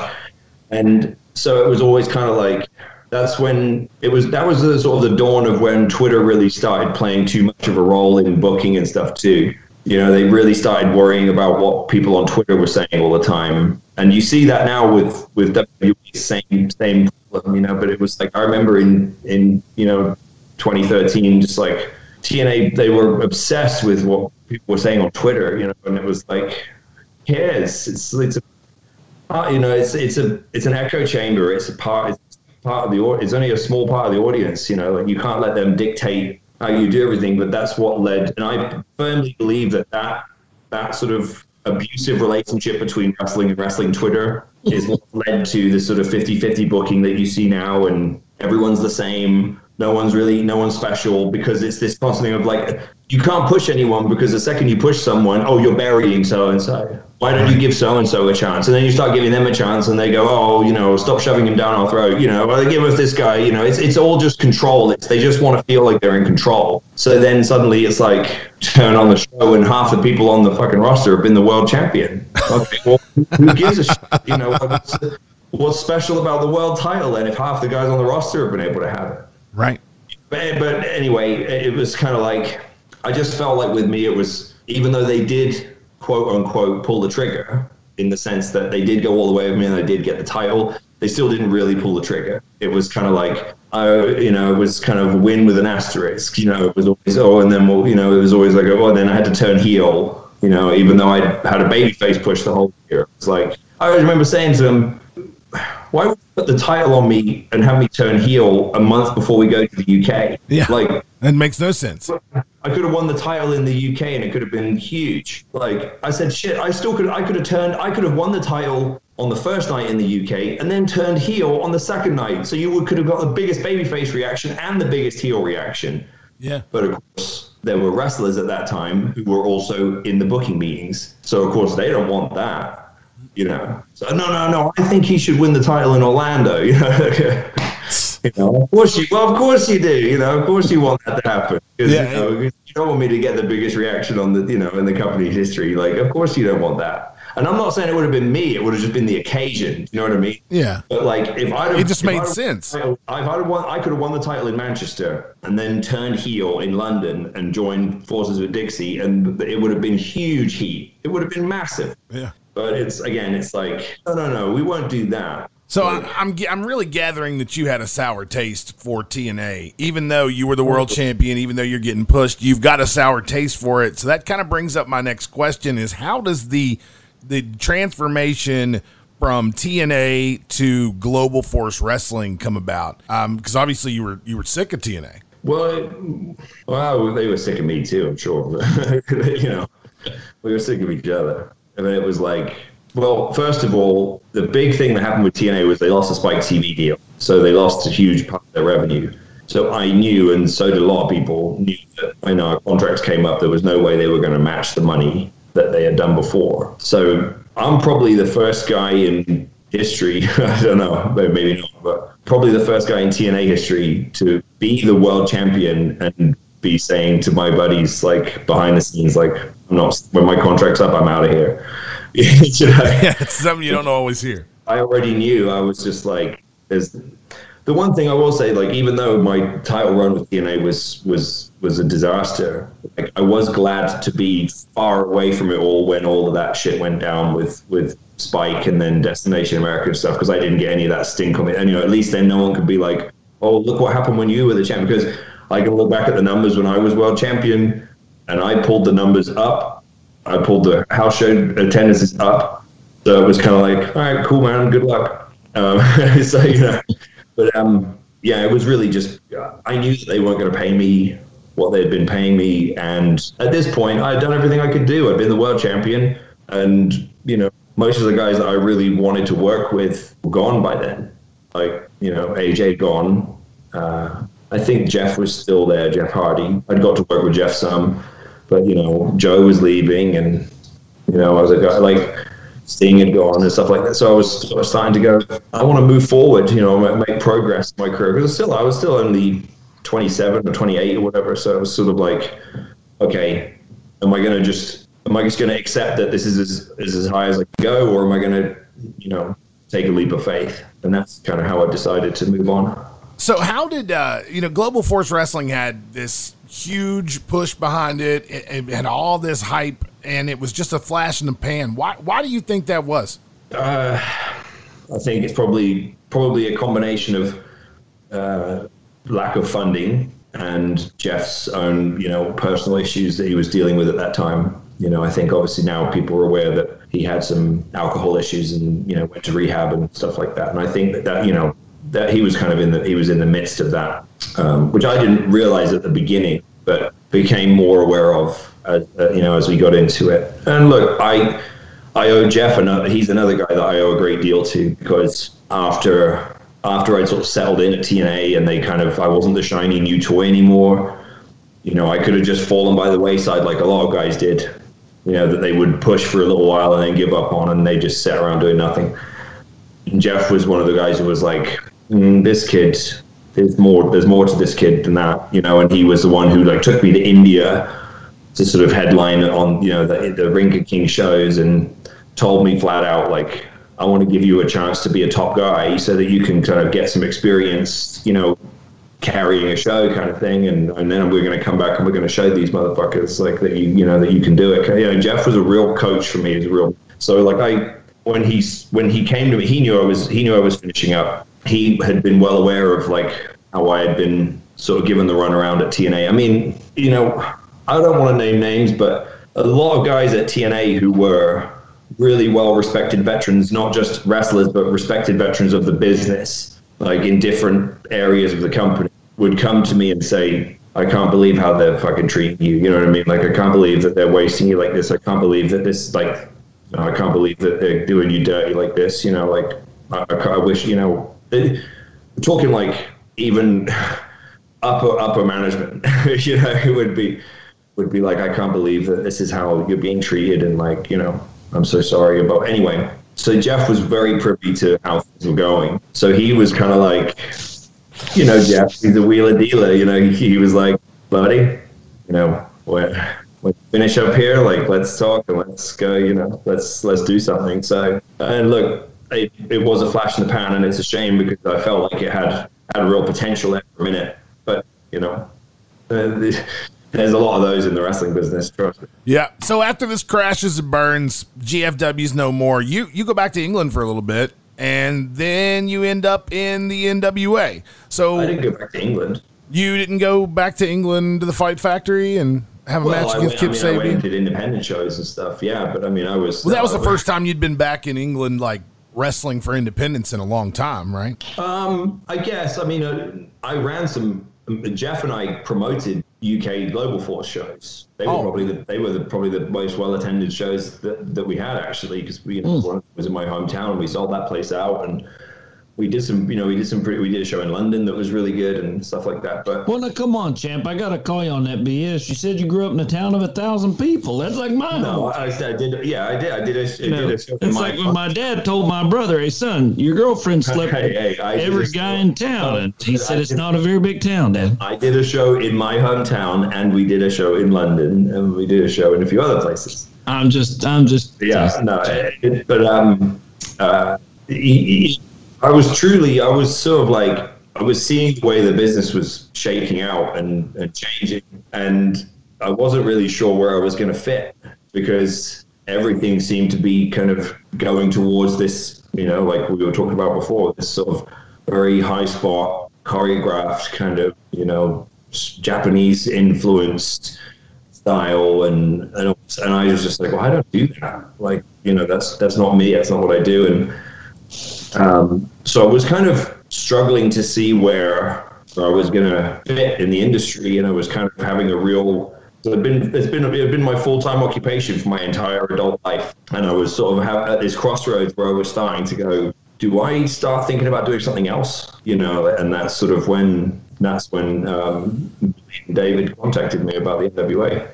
And so it was always kind of like that's when it was that was the sort of the dawn of when Twitter really started playing too much of a role in booking and stuff too. You know, they really started worrying about what people on Twitter were saying all the time, and you see that now with with WWE same same problem. You know, but it was like I remember in in you know 2013, just like TNA, they were obsessed with what people were saying on Twitter. You know, and it was like, cares? It's it's a you know, it's it's a it's an echo chamber. It's a part. It's part of the. It's only a small part of the audience. You know, you can't let them dictate how you do everything. But that's what led, and I firmly believe that that that sort of abusive relationship between wrestling and wrestling Twitter (laughs) is what led to the sort of 50-50 booking that you see now, and everyone's the same. No one's really, no one's special because it's this constant thing of like, you can't push anyone because the second you push someone, oh, you're burying so and so. Why don't you give so and so a chance? And then you start giving them a chance, and they go, oh, you know, stop shoving him down our throat. You know, well, they give us this guy. You know, it's it's all just control. It's they just want to feel like they're in control. So then suddenly it's like turn on the show, and half the people on the fucking roster have been the world champion. Okay, well, who gives a shit? You know, what's, what's special about the world title? And if half the guys on the roster have been able to have it, right? But, but anyway, it was kind of like I just felt like with me, it was even though they did quote unquote pull the trigger in the sense that they did go all the way with me and they did get the title, they still didn't really pull the trigger. It was kind of like, uh, you know, it was kind of win with an asterisk. You know, it was always oh, and then well, you know, it was always like oh, then I had to turn heel. You know, even though I had a baby face push the whole year, it's like I remember saying to them, why would put the title on me and have me turn heel a month before we go to the UK? Yeah, like that makes no sense. I could have won the title in the UK and it could have been huge. Like I said, shit, I still could. I could have turned. I could have won the title on the first night in the UK and then turned heel on the second night. So you would, could have got the biggest babyface reaction and the biggest heel reaction. Yeah. But of course, there were wrestlers at that time who were also in the booking meetings. So of course, they don't want that you know. So no, no, no. I think he should win the title in Orlando. (laughs) You know, you know. Of course you. Well, of course you do. You know, of course you want that to happen. Yeah. You, know, you don't want me to get the biggest reaction on the, you know, in the company's history. Like, of course you don't want that. And I'm not saying it would have been me. It would have just been the occasion. You know what I mean? Yeah. But like, if I it just made sense. If I'd won, I could have won the title in Manchester and then turned heel in London and joined forces with Dixie, and it would have been huge heat. It would have been massive. Yeah. But it's again, it's like no, no, no, we won't do that. So I'm, I'm I'm really gathering that you had a sour taste for TNA, even though you were the world champion, even though you're getting pushed, you've got a sour taste for it. So that kind of brings up my next question: is how does the the transformation from TNA to Global Force Wrestling come about? Because um, obviously you were you were sick of TNA. Well, well, they were sick of me too. I'm sure. (laughs) you know, we were sick of each other. And then it was like, well, first of all, the big thing that happened with TNA was they lost a Spike TV deal. So they lost a huge part of their revenue. So I knew, and so did a lot of people, knew that when our contracts came up, there was no way they were going to match the money that they had done before. So I'm probably the first guy in history, (laughs) I don't know, maybe not, but probably the first guy in TNA history to be the world champion and be saying to my buddies, like behind the scenes, like, I'm not, when my contract's up, I'm out of here. (laughs) you know? (laughs) Yeah, it's something you don't always hear. I already knew. I was just like, there's the one thing I will say, like, even though my title run with TNA was was was a disaster, like, I was glad to be far away from it all when all of that shit went down with with Spike and then Destination America and stuff because I didn't get any of that stink on it. And you know, at least then no one could be like, "Oh, look what happened when you were the champ." Because I can look back at the numbers when I was world champion, and I pulled the numbers up. I pulled the house show attendances up. So it was kind of like, all right, cool, man, good luck. Um, (laughs) so you know, but um, yeah, it was really just I knew that they weren't going to pay me what they had been paying me, and at this point, I had done everything I could do. I'd been the world champion, and you know, most of the guys that I really wanted to work with were gone by then. Like you know, AJ gone. Uh, I think Jeff was still there, Jeff Hardy. I'd got to work with Jeff some, but you know, Joe was leaving, and you know, I was like, like Sting had gone and stuff like that. So I was, sort of starting to go. I want to move forward, you know, make progress in my career because still, I was still only 27 or 28 or whatever. So it was sort of like, okay, am I going to just am I just going to accept that this is as, is as high as I can go, or am I going to, you know, take a leap of faith? And that's kind of how I decided to move on. So how did uh, you know Global Force Wrestling had this huge push behind it, it had all this hype, and it was just a flash in the pan. Why why do you think that was? Uh, I think it's probably probably a combination of uh, lack of funding and Jeff's own, you know, personal issues that he was dealing with at that time. You know, I think obviously now people are aware that he had some alcohol issues and you know went to rehab and stuff like that. And I think that, that you know that he was kind of in the he was in the midst of that, um, which I didn't realize at the beginning, but became more aware of as, uh, you know as we got into it. And look, I I owe Jeff another. He's another guy that I owe a great deal to because after after I'd sort of settled in at TNA and they kind of I wasn't the shiny new toy anymore. You know, I could have just fallen by the wayside like a lot of guys did you know, that they would push for a little while and then give up on, and they just sat around doing nothing. And Jeff was one of the guys who was like, mm, "This kid, there's more. There's more to this kid than that," you know. And he was the one who like took me to India to sort of headline on, you know, the, the Ka King shows and told me flat out like, "I want to give you a chance to be a top guy so that you can kind of get some experience, you know, carrying a show kind of thing and, and then we're going to come back and we're going to show these motherfuckers like that you you know that you can do it you know jeff was a real coach for me he's real so like i when he's when he came to me he knew i was he knew i was finishing up he had been well aware of like how i had been sort of given the run around at tna i mean you know i don't want to name names but a lot of guys at tna who were really well respected veterans not just wrestlers but respected veterans of the business like in different areas of the company would come to me and say, I can't believe how they're fucking treating you. You know what I mean? Like, I can't believe that they're wasting you like this. I can't believe that this, like, I can't believe that they're doing you dirty like this. You know, like, I, I wish, you know, talking like even upper, upper management, (laughs) you know, it would be, would be like, I can't believe that this is how you're being treated. And like, you know, I'm so sorry about, anyway. So Jeff was very privy to how things were going. So he was kind of like, you know, Jeff, he's a wheeler dealer. You know, he, he was like, buddy, you know, what, we finish up here, like let's talk and let's go. You know, let's let's do something. So, and look, it, it was a flash in the pan, and it's a shame because I felt like it had had real potential there for a minute. But you know, uh, there's a lot of those in the wrestling business. Trust me. Yeah. So after this crashes and burns, GFW's no more. You you go back to England for a little bit, and then you end up in the NWA. So I didn't go back to England. You didn't go back to England to the Fight Factory and have a well, match against Kip I mean, I went and did independent shows and stuff. Yeah, but I mean, I was. Well, that was the first time you'd been back in England, like wrestling for independence in a long time, right? Um, I guess. I mean, uh, I ran some. Jeff and I promoted UK Global Force shows. They were Oh. probably the, they were the, probably the most well attended shows that, that we had actually because we one was in my hometown. And we sold that place out and we did some you know we did some pretty, we did a show in London that was really good and stuff like that. But Well, now come on, champ. I got to call you on that BS. You said you grew up in a town of a thousand people. That's like my no. I, I did yeah I did I did a, I You know, did a show it's my like when my dad told my brother, "Hey, son, your girlfriend (laughs) slept Hey, with hey, I every guy in town," and he I said it's did- not a very big town, Dad. I did a show in my hometown and we did a show in London and we did a show in a few other places. I'm just, I'm just, yeah, no, it, but um, uh, he, he- I was truly, I was sort of like, I was seeing the way the business was shaking out and, and changing, and I wasn't really sure where I was going to fit because everything seemed to be kind of going towards this, you know, like we were talking about before, this sort of very high spot, choreographed kind of, you know, Japanese influenced style and and, and I was just like, well, I don't do that. Like, you know, that's that's not me. That's not what I do. And um, so I was kind of struggling to see where, I was going to fit in the industry, and I was kind of having a real. So it's been it's been it's been my full time occupation for my entire adult life, and I was sort of at this crossroads where I was starting to go. Do I start thinking about doing something else? You know, and that's sort of when that's when um, David contacted me about the NWA.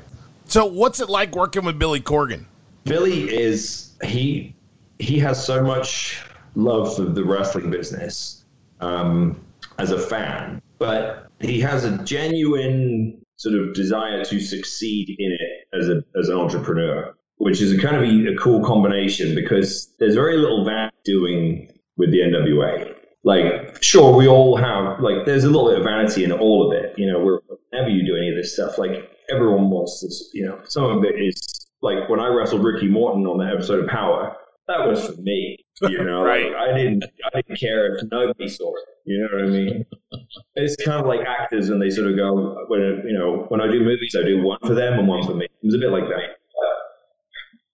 So what's it like working with Billy Corgan? Billy is he he has so much love for the wrestling business um, as a fan, but he has a genuine sort of desire to succeed in it as a as an entrepreneur. which is a kind of a, a cool combination because there's very little that doing with the NWA. Like, sure, we all have like there's a little bit of vanity in all of it. You know, whenever you do any of this stuff, like everyone wants this. You know, some of it is like when I wrestled Ricky Morton on that episode of Power. That was for me. You know, right. Like, I didn't I didn't care if nobody saw it. You know what I mean? (laughs) it's kind of like actors and they sort of go when you know when I do movies, I do one for them and one for me. It was a bit like that.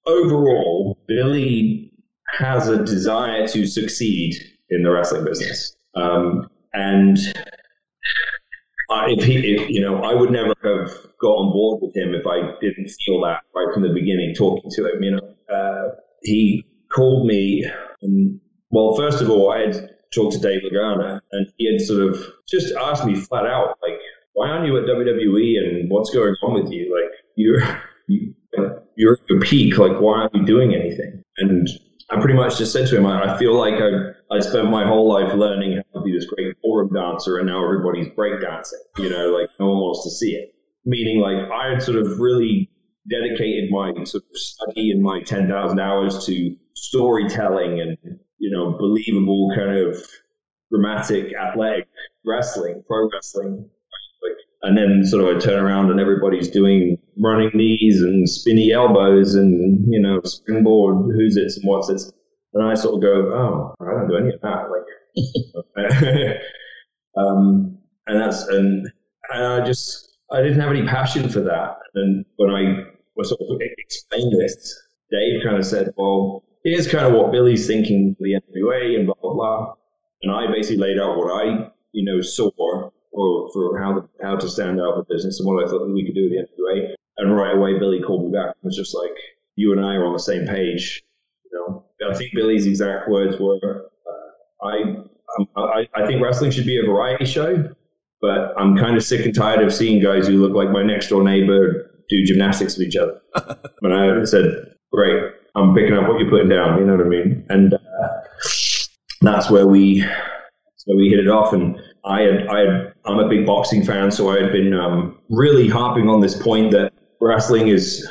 But overall, Billy has a desire to succeed in the wrestling business, um, and if he, if, you know, I would never have got on board with him if I didn't feel that right from the beginning. Talking to him, you know, uh, he called me. And, well, first of all, I had talked to Dave Lagana, and he had sort of just asked me flat out, like, why aren't you at WWE and what's going on with you? Like, you're you, you're at your peak. Like, why aren't you doing anything? And I pretty much just said to him, I, I feel like I I spent my whole life learning how to be this great ballroom dancer, and now everybody's breakdancing. You know, like no one wants to see it. Meaning, like I had sort of really dedicated my sort of study and my ten thousand hours to storytelling and you know believable kind of dramatic athletic wrestling, pro wrestling. Like, and then sort of I turn around and everybody's doing running knees and spinny elbows and you know springboard who's it and what's it. And I sort of go, oh, I don't do any of that. Like, (laughs) um, and that's and, and I just I didn't have any passion for that. And when I was sort of explaining this, Dave kind of said, well, here's kind of what Billy's thinking for the NWA and blah, blah, blah. And I basically laid out what I, you know, saw or for how the, how to stand out the business and what I thought we could do with the NWA. And right away, Billy called me back and was just like, you and I are on the same page. You know, I think Billy's exact words were, uh, I, I, I think wrestling should be a variety show, but I'm kind of sick and tired of seeing guys who look like my next door neighbor do gymnastics with each other. (laughs) and I said, great, I'm picking up what you're putting down. You know what I mean? And uh, that's where we that's where we hit it off. And I had, I had, I'm a big boxing fan, so I had been um, really harping on this point that wrestling is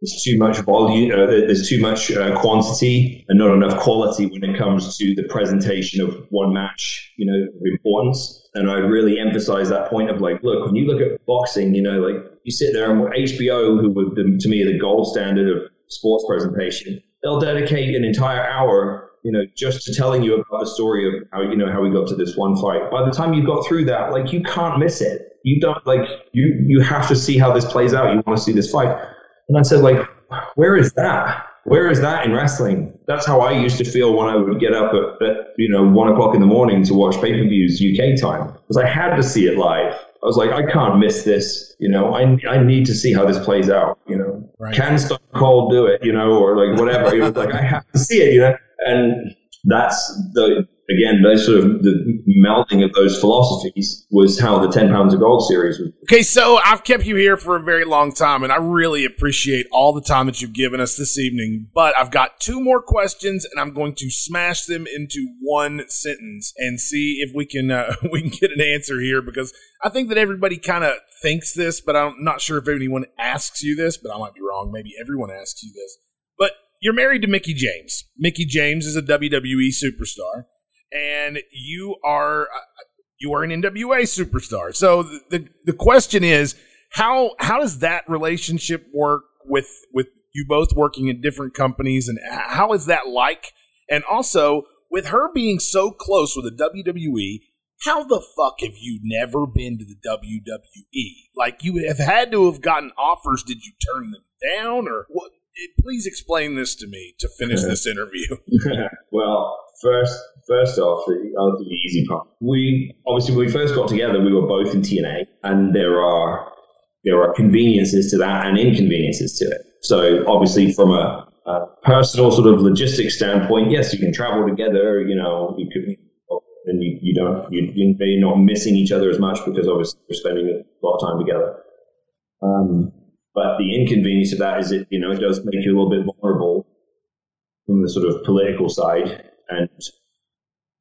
there's too much volume, uh, there's too much uh, quantity and not enough quality when it comes to the presentation of one match, you know, of importance. And I really emphasize that point of like, look, when you look at boxing, you know, like you sit there and HBO, who would the, to me the gold standard of sports presentation, they'll dedicate an entire hour, you know, just to telling you about the story of how you know how we got to this one fight. By the time you got through that, like you can't miss it. You don't like you you have to see how this plays out. You want to see this fight. And I said, like, where is that? Where is that in wrestling? That's how I used to feel when I would get up at, at you know one o'clock in the morning to watch pay per views UK time because I had to see it live. I was like, I can't miss this. You know, I, I need to see how this plays out. You know, right. can Stone Cold do it? You know, or like whatever. it was like I have to see it. You know, and that's the again, those sort of the melding of those philosophies was how the 10 pounds of gold series was. Okay, so I've kept you here for a very long time, and I really appreciate all the time that you've given us this evening. But I've got two more questions, and I'm going to smash them into one sentence and see if we can uh, (laughs) we can get an answer here because I think that everybody kind of thinks this, but I'm not sure if anyone asks you this, but I might be wrong. Maybe everyone asks you this. You're married to Mickie James. Mickie James is a WWE superstar and you are uh, you are an NWA superstar. So the, the the question is how how does that relationship work with with you both working in different companies and how is that like? And also with her being so close with the WWE, how the fuck have you never been to the WWE? Like you have had to have gotten offers. Did you turn them down or what? Please explain this to me to finish this interview. (laughs) well, first first off, I'll do the easy part. We obviously when we first got together, we were both in TNA, and there are there are conveniences to that and inconveniences to it. So obviously, from a, a personal sort of logistics standpoint, yes, you can travel together. You know, you could. And you, you don't you, you're not missing each other as much because obviously you're spending a lot of time together. Um, but the inconvenience of that is it you know it does make you a little bit vulnerable from the sort of political side and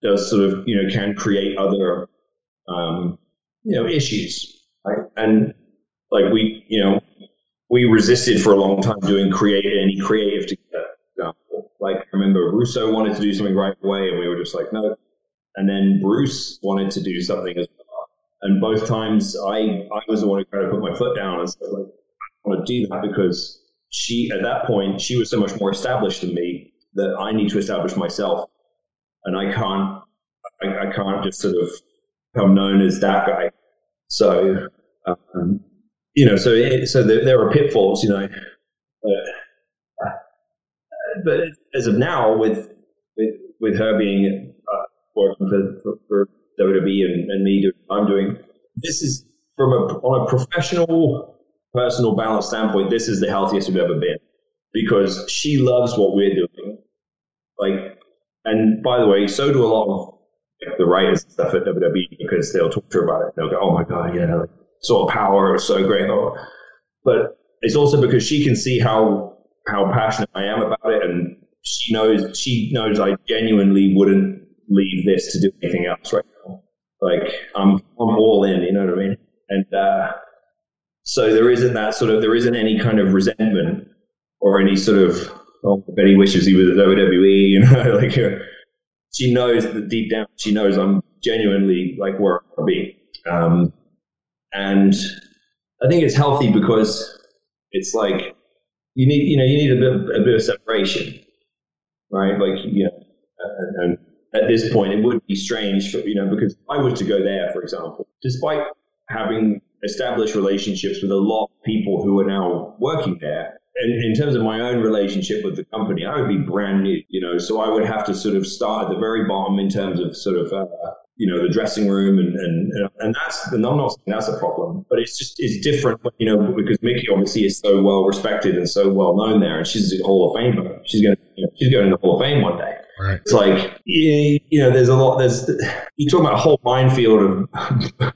does sort of you know can create other um, you know issues right and like we you know we resisted for a long time doing create any creative together. Like I remember Russo wanted to do something right away, and we were just like, no. And then Bruce wanted to do something as well. And both times, I I was the one who kind of put my foot down and said, like, want to do that because she at that point she was so much more established than me that I need to establish myself, and I can't I, I can't just sort of become known as that guy. So. Um, you know, so it, so there, there, are pitfalls, you know. But, but as of now, with with, with her being uh, working for, for, for WWE and, and, me doing I'm doing, this is from a on a professional, personal balance standpoint. This is the healthiest we've ever been because she loves what we're doing. Like, and by the way, so do a lot of the writers and stuff at WWE because they'll talk to her about it. They'll go, "Oh my god, yeah." Like, of power is so great. But it's also because she can see how how passionate I am about it, and she knows she knows I genuinely wouldn't leave this to do anything else right now. Like I'm I'm all in, you know what I mean? And uh, so there isn't that sort of there isn't any kind of resentment or any sort of oh, Betty wishes he was at WWE, (laughs) you know, like uh, she knows that deep down she knows I'm genuinely like where I want to be. Um, and I think it's healthy because it's like you need, you know, you need a bit, a bit of separation, right? Like, you know, and, at this point, it would be strange, for, you know, because if I was to go there, for example, despite having established relationships with a lot of people who are now working there, and in terms of my own relationship with the company, I would be brand new, you know, so I would have to sort of start at the very bottom in terms of sort of uh, you know, the dressing room and, and, and that's, and I'm not saying that's a problem, but it's just, it's different, you know, because Mickie obviously is so well respected and so well known there and she's a Hall of Famer. She's going to, you know, she's going to the Hall of Fame one day. Right. It's like, you know, there's a lot, there's, you talk about a whole minefield of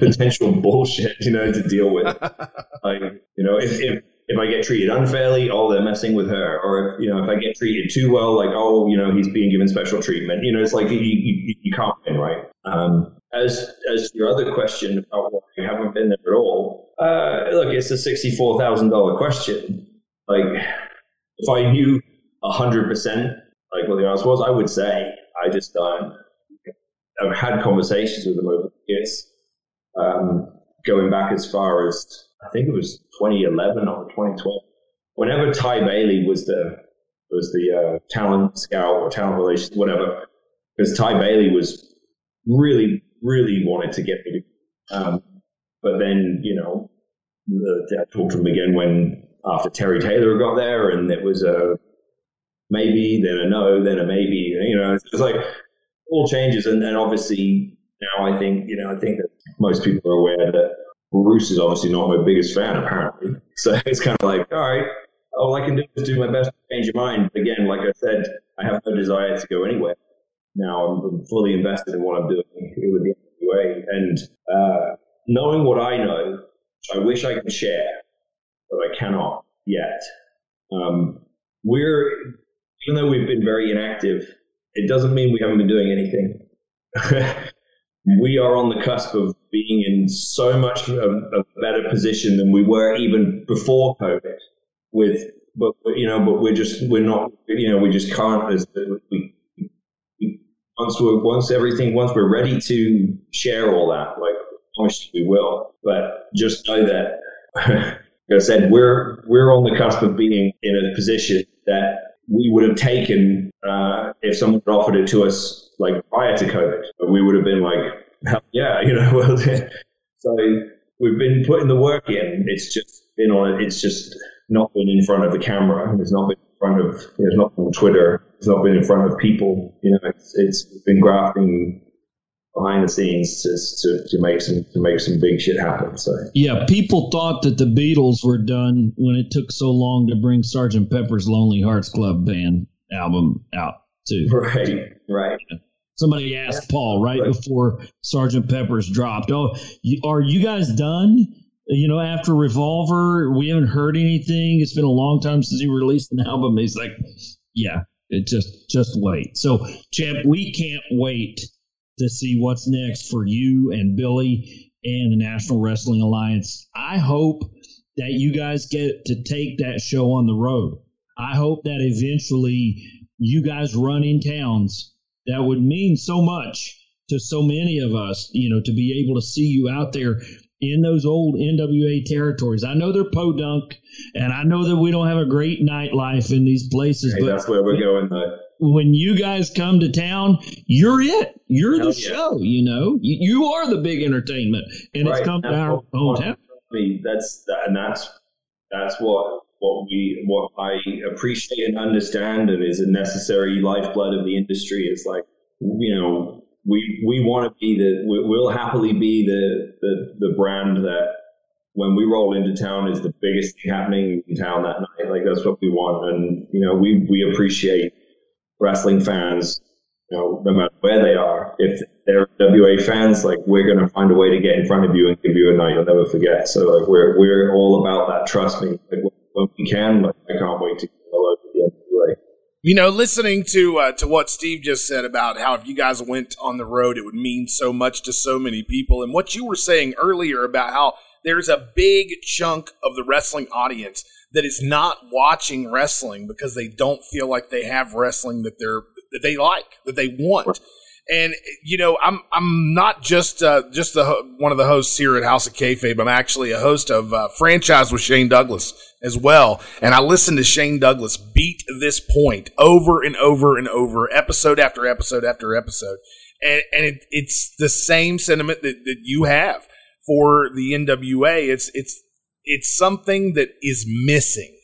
potential (laughs) bullshit, you know, to deal with. (laughs) like, you know, if, if, if I get treated unfairly, oh, they're messing with her. Or if, you know, if I get treated too well, like, oh, you know, he's being given special treatment. You know, it's like you, you, you can't win, right? Um, as as your other question about why you haven't been there at all, uh, look, it's a sixty-four thousand dollar question. Like, if I knew hundred percent, like what the answer was, I would say I just don't. I've had conversations with them over the years, um, going back as far as I think it was 2011 or 2012. Whenever Ty Bailey was the was the uh, talent scout or talent relations, whatever, because Ty Bailey was really, really wanted to get me. Um, but then, you know, the, I talked to him again when after Terry Taylor got there, and it was a maybe, then a no, then a maybe. You know, it's, it's like all changes, and, and obviously now I think you know I think that most people are aware that Bruce is obviously not my biggest fan, apparently. (laughs) So it's kind of like, all right, all I can do is do my best to change your mind. But again, like I said, I have no desire to go anywhere. Now I'm fully invested in what I'm doing with the NWA. And uh, knowing what I know, I wish I could share, but I cannot yet, um, we're, even though we've been very inactive, it doesn't mean we haven't been doing anything. (laughs) we are on the cusp of being in so much a better position than we were even before COVID. With, but you know, but we're just we're not, you know, we just can't. As we, once we once everything once we're ready to share all that, like promise we will. But just know that, (laughs) like I said, we're we're on the cusp of being in a position that we would have taken uh, if someone offered it to us like prior to COVID. We would have been like, yeah, (laughs) you know. so we've been putting the work in. It's just been on. It's just not been in front of the camera. It's not been in front of. It's not on Twitter. It's not been in front of people. You know, it's, it's been grafting behind the scenes to, to, to make some to make some big shit happen. So yeah, people thought that the Beatles were done when it took so long to bring Sergeant Pepper's Lonely Hearts Club Band album out too. (laughs) Right, right. Somebody asked yeah. Paul right, right, before Sergeant Pepper's dropped. Oh, you, are you guys done? You know, after Revolver, we haven't heard anything. It's been a long time since you released an album. He's like, yeah, it just just wait. So, champ, we can't wait to see what's next for you and Billy and the National Wrestling Alliance. I hope that you guys get to take that show on the road. I hope that eventually you guys run in towns that would mean so much to so many of us, you know, to be able to see you out there in those old NWA territories. I know they're podunk, and I know that we don't have a great nightlife in these places. Hey, but that's where we're going. Though. When you guys come to town, you're it. You're Hell the yeah. show. You know, you, you are the big entertainment, and it's come to our hometown. I mean, that's and that's that's what what we what I appreciate and understand, and is a necessary lifeblood of the industry. Is like you know we we want to be the we, we'll happily be the, the the brand that when we roll into town is the biggest thing happening in town that night. Like that's what we want, and you know we we appreciate wrestling fans you know, no matter where they are. If they're WA fans, like we're going to find a way to get in front of you and give you a night you'll never forget. So like we're we're all about that. Trust me. Like when we can, like, I can't wait to go over the. You know, listening to uh, to what Steve just said about how if you guys went on the road, it would mean so much to so many people, and what you were saying earlier about how there's a big chunk of the wrestling audience that is not watching wrestling because they don't feel like they have wrestling that they're that they like that they want. And you know, I'm I'm not just uh, just the ho- one of the hosts here at House of Kayfabe. I'm actually a host of uh, Franchise with Shane Douglas as well. And I listened to Shane Douglas beat this point over and over and over, episode after episode after episode. And and it, it's the same sentiment that, that you have for the NWA. It's it's it's something that is missing.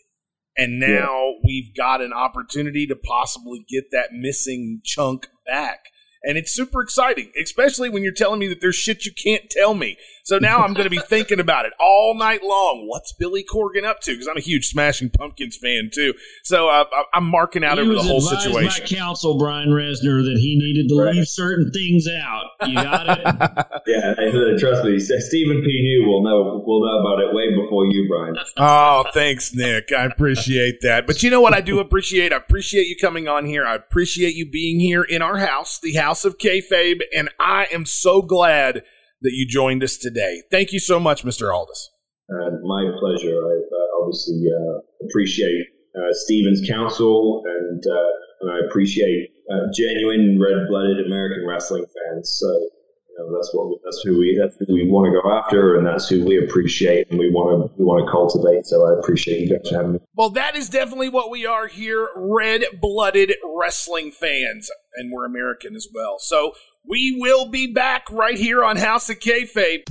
And now we've got an opportunity to possibly get that missing chunk back. And it's super exciting, especially when you're telling me that there's shit you can't tell me. So now I'm going to be thinking about it all night long. What's Billy Corgan up to? Because I'm a huge Smashing Pumpkins fan too. So uh, I- I'm marking out He over the whole situation. by counsel Brian Resner that he needed to leave certain things out. You got it. (laughs) Yeah, uh, trust me. Stephen P. New will know will know about it way before you, Brian. Oh, thanks, Nick. I appreciate that. But you know what I do appreciate? I appreciate you coming on here. I appreciate you being here in our house, the House of Kayfabe, and I am so glad that you joined us today. Thank you so much, Mr. Aldis. And my pleasure. I uh, obviously uh, appreciate uh, Steven's counsel, and, uh, and I appreciate uh, genuine red-blooded American wrestling fans. So you know, that's what we, that's who we that's who we want to go after, and that's who we appreciate, and we want to we want to cultivate. So I appreciate you guys having me. Well, that is definitely what we are here red blooded wrestling fans, and we're American as well. So we will be back right here on House of Kayfabe.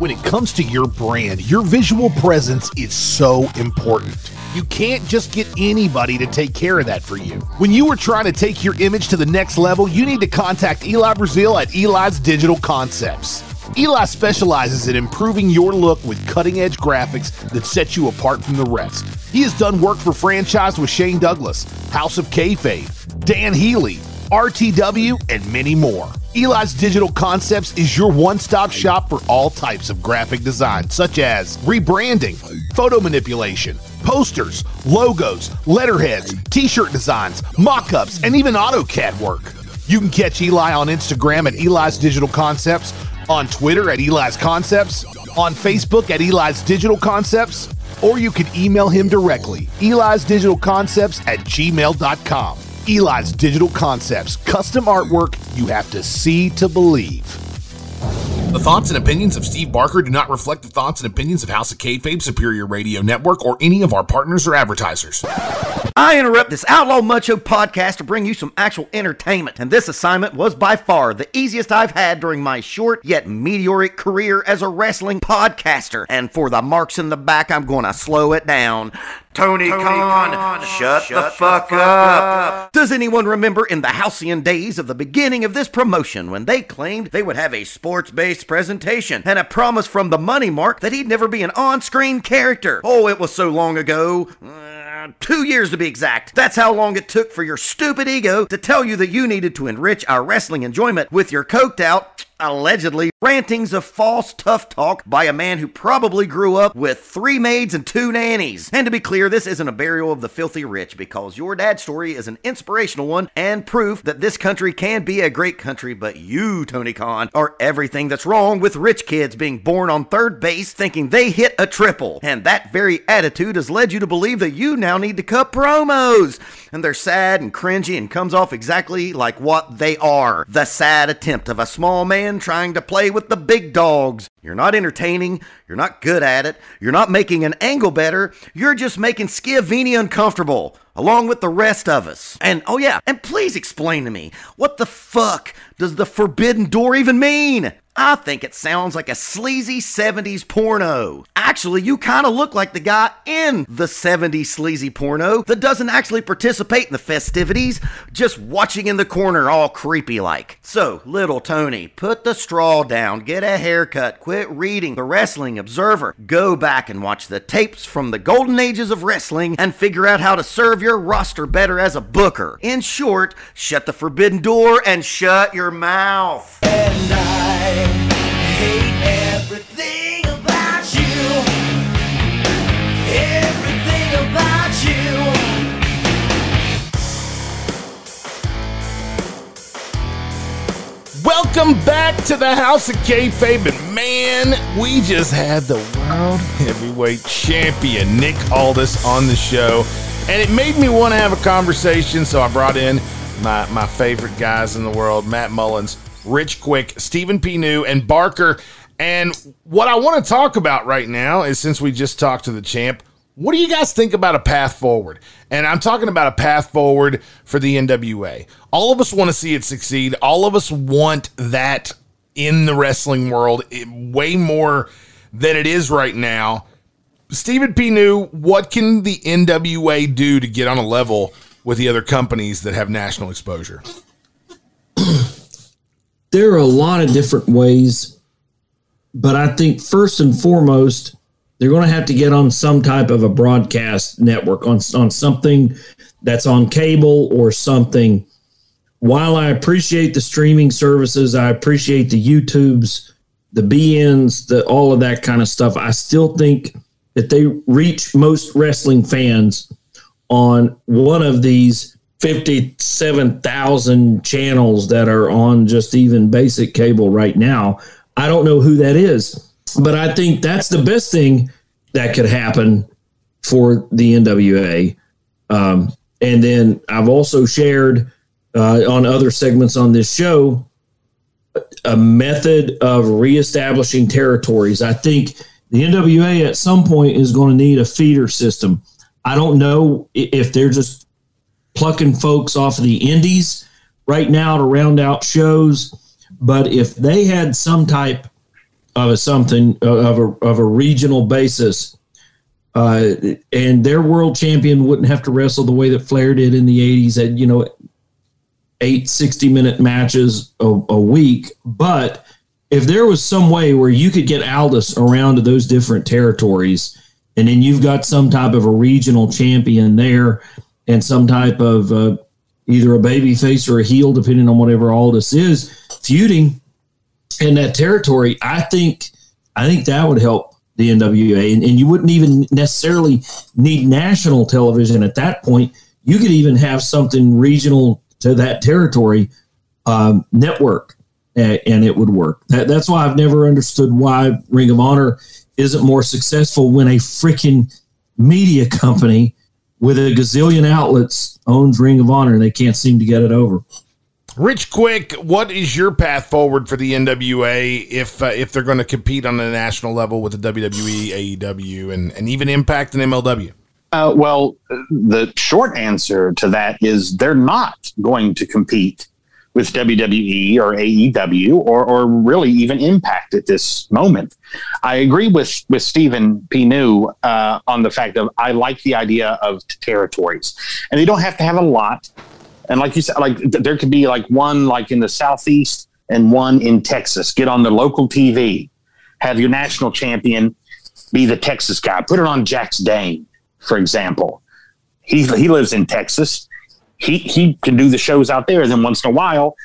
When it comes to your brand, your visual presence is so important. You can't just get anybody to take care of that for you. When you are trying to take your image to the next level, you need to contact Eli Brazil at Eli's Digital Concepts. Eli specializes in improving your look with cutting edge graphics that set you apart from the rest. He has done work for Franchise with Shane Douglas, House of Kayfabe, Dan Healy, RTW, and many more. Eli's Digital Concepts is your one stop shop for all types of graphic design, such as rebranding, photo manipulation, posters, logos, letterheads, t shirt designs, mock ups, and even AutoCAD work. You can catch Eli on Instagram at Eli's Digital Concepts, on Twitter at Eli's Concepts, on Facebook at Eli's Digital Concepts, or you can email him directly, Eli's Digital Concepts at gmail.com. Eli's Digital Concepts, custom artwork you have to see to believe. The thoughts and opinions of Steve Barker do not reflect the thoughts and opinions of House of Kayfabe, Superior Radio Network, or any of our partners or advertisers. I interrupt this Outlaw Mucho podcast to bring you some actual entertainment, and this assignment was by far the easiest I've had during my short yet meteoric career as a wrestling podcaster. And for the marks in the back, I'm going to slow it down. Tony, Khan, shut, the, fuck, up. Does anyone remember in the halcyon days of the beginning of this promotion when they claimed they would have a sports based presentation and a promise from the money mark that he'd never be an on screen character? Oh, it was so long ago. Uh, two years to be exact. That's how long it took for your stupid ego to tell you that you needed to enrich our wrestling enjoyment with your coked out allegedly rantings of false tough talk by a man who probably grew up with three maids and two nannies. And to be clear, this isn't a burial of the filthy rich because your dad's story is an inspirational one and proof that this country can be a great country, but you, Tony Khan, are everything that's wrong with rich kids being born on third base thinking they hit a triple. And that very attitude has led you to believe that you now need to cut promos. And they're sad and cringy and comes off exactly like what they are the sad attempt of a small man trying to play with the big dogs. You're not entertaining, you're not good at it, you're not making an angle better, you're just making Schiavone uncomfortable, along with the rest of us. And oh yeah, and please explain to me, what the fuck does the forbidden door even mean? I think it sounds like a sleazy 70s porno. Actually, you kind of look like the guy in the 70s sleazy porno that doesn't actually participate in the festivities, just watching in the corner all creepy like. So, little Tony, put the straw down, get a haircut, quit reading the Wrestling Observer, go back and watch the tapes from the golden ages of wrestling and figure out how to serve your roster better as a booker. In short, shut the forbidden door and shut your mouth. And I everything about you. Everything about you. Welcome back to the House of Kayfabe, and man, we just had the World Heavyweight Champion Nick Aldis on the show, and it made me want to have a conversation. So I brought in my my favorite guys in the world: Matt Mullins, Rich Quick, Stephen P. New, and Barker. And what I want to talk about right now is since we just talked to the champ, what do you guys think about a path forward? And I'm talking about a path forward for the NWA. All of us want to see it succeed. All of us want that in the wrestling world it- way more than it is right now. Stephen P. New, what can the NWA do to get on a level with the other companies that have national exposure? (clears throat) there are a lot of different ways, but I think first and foremost, they're going to have to get on some type of a broadcast network on on something that's on cable or something. While I appreciate the streaming services, I appreciate the YouTubes, the BNs, the all of that kind of stuff. I still think that they reach most wrestling fans on one of these 57,000 channels that are on just even basic cable right now. I don't know who that is, but I think that's the best thing that could happen for the NWA. Um, and then I've also shared uh, on other segments on this show a method of reestablishing territories. I think the NWA at some point is going to need a feeder system. I don't know if they're just plucking folks off of the indies right now to round out shows, but if they had some type of a something uh, of a of a regional basis, uh, and their world champion wouldn't have to wrestle the way that Flair did in the '80s at you know eight 60 minute matches a, a week. But if there was some way where you could get Aldis around to those different territories, and then you've got some type of a regional champion there, and some type of uh, either a baby face or a heel, depending on whatever all this is, feuding in that territory, I think I think that would help the NWA, and, and you wouldn't even necessarily need national television at that point. You could even have something regional to that territory um, network, a- and it would work. That, that's why I've never understood why Ring of Honor isn't more successful when a freaking media company with a gazillion outlets owns Ring of Honor and they can't seem to get it over. Rich Quick, what is your path forward for the NWA if uh, if they're going to compete on a national level with the WWE, AEW, and, and even Impact and MLW? Uh, well, the short answer to that is they're not going to compete with WWE or AEW or, or really even Impact at this moment. I agree with with Stephen P. New uh, on the fact of I like the idea of territories, and they don't have to have a lot. And like you said, like th- there could be like one like in the southeast and one in Texas. Get on the local TV, have your national champion be the Texas guy. Put it on Jax Dane, for example. He he lives in Texas. He he can do the shows out there. Then once in a while,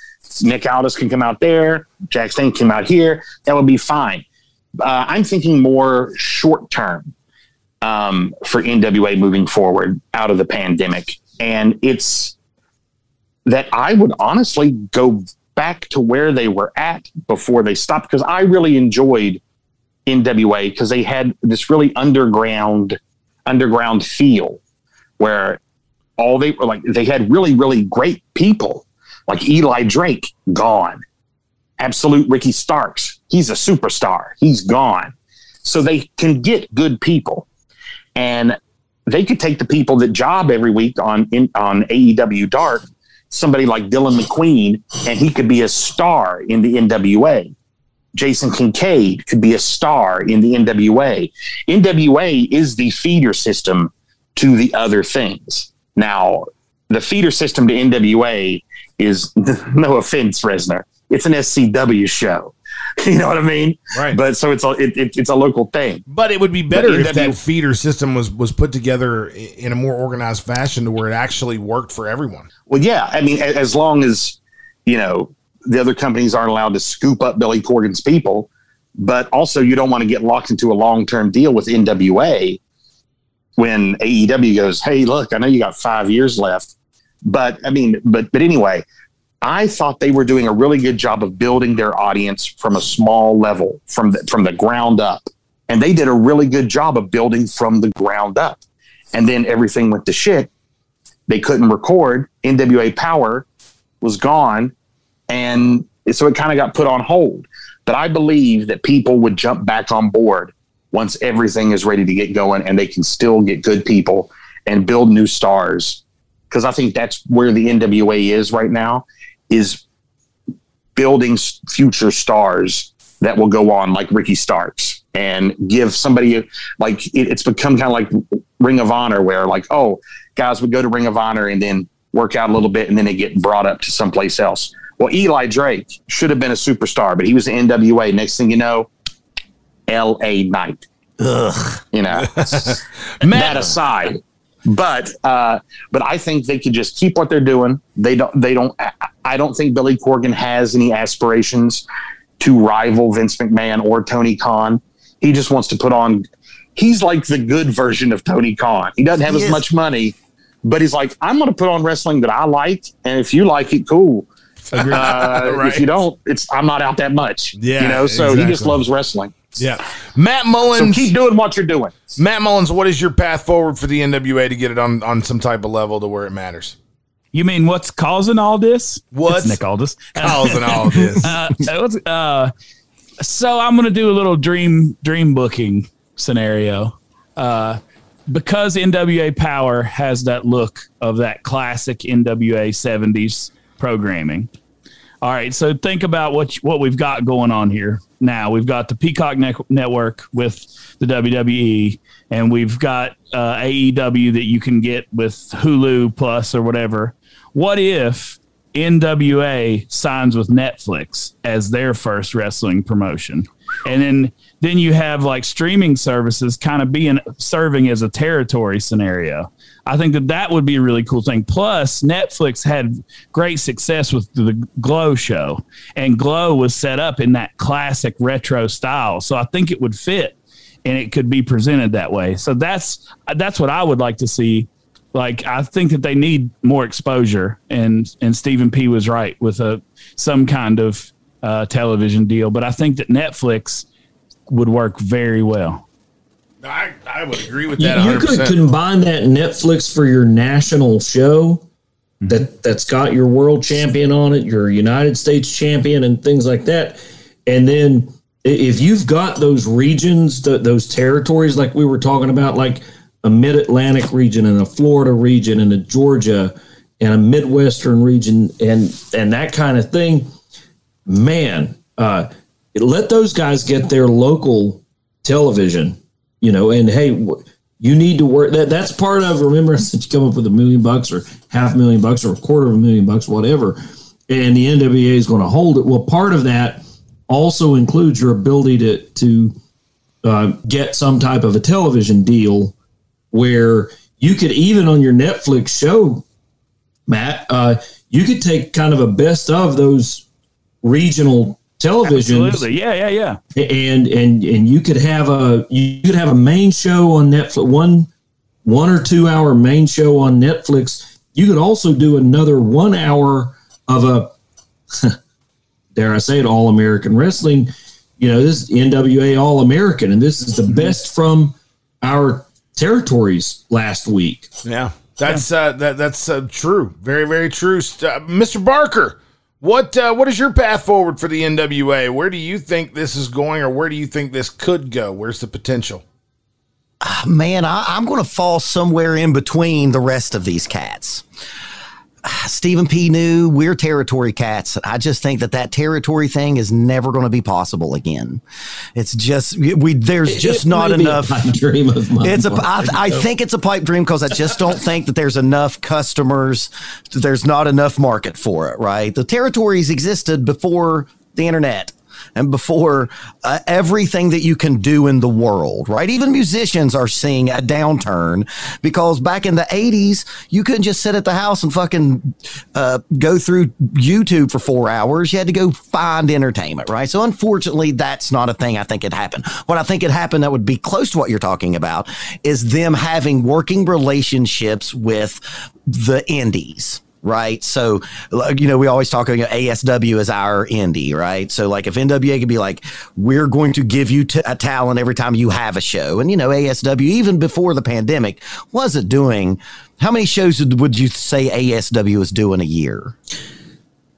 Nick Aldis can come out there, Jax Dane came out here. That would be fine. Uh, I'm thinking more short term um, for NWA moving forward out of the pandemic. And it's that I would honestly go back to where they were at before they stopped because I really enjoyed NWA because they had this really underground underground feel where all they were like they had really really great people. Like Eli Drake gone. Absolute Ricky Starks he's a superstar. He's gone. So they can get good people. And they could take the people that job every week on in, on AEW Dark somebody like Dillon McQueen and he could be a star in the NWA Jason Kincaid could be a star in the NWA. NWA is the feeder system to the other things. Now, the feeder system to NWA is (laughs) no offense, Resner. It's an SCW show. (laughs) You know what I mean? Right. But so it's a it, it, it's a local thing. But it would be better But if NW that feeder system was was put together in a more organized fashion to where it actually worked for everyone. Well, yeah. I mean, as long as you know the other companies aren't allowed to scoop up Billy Corgan's people, but also you don't want to get locked into a long term deal with NWA when AEW goes, "Hey, look, I know you got five years left," but I mean, but but anyway, I thought they were doing a really good job of building their audience from a small level, from the, from the ground up, and they did a really good job of building from the ground up. And then everything went to shit. They couldn't record. NWA Power was gone, and so it kind of got put on hold. But I believe that people would jump back on board once everything is ready to get going, and they can still get good people and build new stars. Because I think that's where the NWA is right now, is building future stars that will go on like Ricky Starks and give somebody like it, it's become kind of like Ring of Honor where like oh guys would go to Ring of Honor and then work out a little bit and then they get brought up to someplace else. Well, Eli Drake should have been a superstar, but he was the NWA. Next thing you know, L.A. Knight. Ugh. You know, (laughs) that aside, but uh, but I think they could just keep what they're doing. They don't. They don't. I- don't think Billy Corgan has any aspirations to rival Vince McMahon or Tony Khan. He just wants to put on. He's like the good version of Tony Khan. He doesn't have He as is. much money, but he's like, I'm going to put on wrestling that I like, and if you like it, cool. Uh, Right. (laughs) If you don't, it's I'm not out that much. Yeah, you know. So he just loves wrestling. Yeah. Matt Mullins. So keep doing what you're doing. Matt Mullins, what is your path forward for the NWA to get it on, on some type of level to where it matters? You mean what's causing all this? What's It's Nick Aldis causing all (laughs) this? uh, uh, so I'm gonna do a little dream dream booking scenario. Uh, because NWA Power has that look of that classic NWA 70s programming. All right, so think about what what we've got going on here now. We've got the Peacock ne- Network with the WWE, and we've got uh, AEW that you can get with Hulu Plus or whatever. What if NWA signs with Netflix as their first wrestling promotion, and then then you have like streaming services kind of being serving as a territory scenario. I think that that would be a really cool thing. Plus, Netflix had great success with the Glow show, and Glow was set up in that classic retro style. So I think it would fit, and it could be presented that way. So that's that's what I would like to see. Like I think that they need more exposure, and and Stephen P was right with a some kind of uh, television deal. But I think that Netflix would work very well. I, I would agree with You, that. you could 100%. combine that Netflix for your national show that that's got your world champion on it, your United States champion, and things like that. And then if you've got those regions, th- those territories, like we were talking about, like a Mid Atlantic region and a Florida region and a Georgia and a Midwestern region and and that kind of thing, man, uh, let those guys get their local television, you know, and hey, you need to work that. That's part of. Remember, (laughs) said you come up with a million bucks or half a million bucks or a quarter of a million bucks, whatever, and the NWA is going to hold it. Well, part of that also includes your ability to to uh, get some type of a television deal where you could even on your Netflix show Matt, uh, you could take kind of a best of those regional televisions. Absolutely. Yeah, yeah, yeah. And and and you could have a you could have a main show on Netflix, one one or two hour main show on Netflix. You could also do another one hour of a (laughs) dare I say it, all American wrestling. You know, this is NWA All American, and this is the best from our territories last week. Yeah, that's uh, that that's uh, true. Very very true. Uh, Mr. Barker, what uh, what is your path forward for the NWA? Where do you think this is going, or where do you think this could go? Where's the potential? Ah, Man, I, I'm going to fall somewhere in between the rest of these cats. (sighs) Stephen P. New, we're territory cats. I just think that that territory thing is never going to be possible again. It's just we there's just it not enough. dream of mine, It's a. I, I think it's a pipe dream because I just don't think that there's enough customers. There's not enough market for it. Right, the territories existed before the internet and before uh, everything that you can do in the world, right? Even musicians are seeing a downturn because back in the 80s, you couldn't just sit at the house and fucking uh, go through YouTube for four hours. You had to go find entertainment, right? So, unfortunately, that's not a thing I think it happened. What I think it happened that would be close to what you're talking about is them having working relationships with the indies right? So, you know, we always talk about ASW as our indie, right? So, like, if NWA could be like, we're going to give you t- a talent every time you have a show, and you know, ASW even before the pandemic wasn't doing. How many shows would you say ASW was doing a year?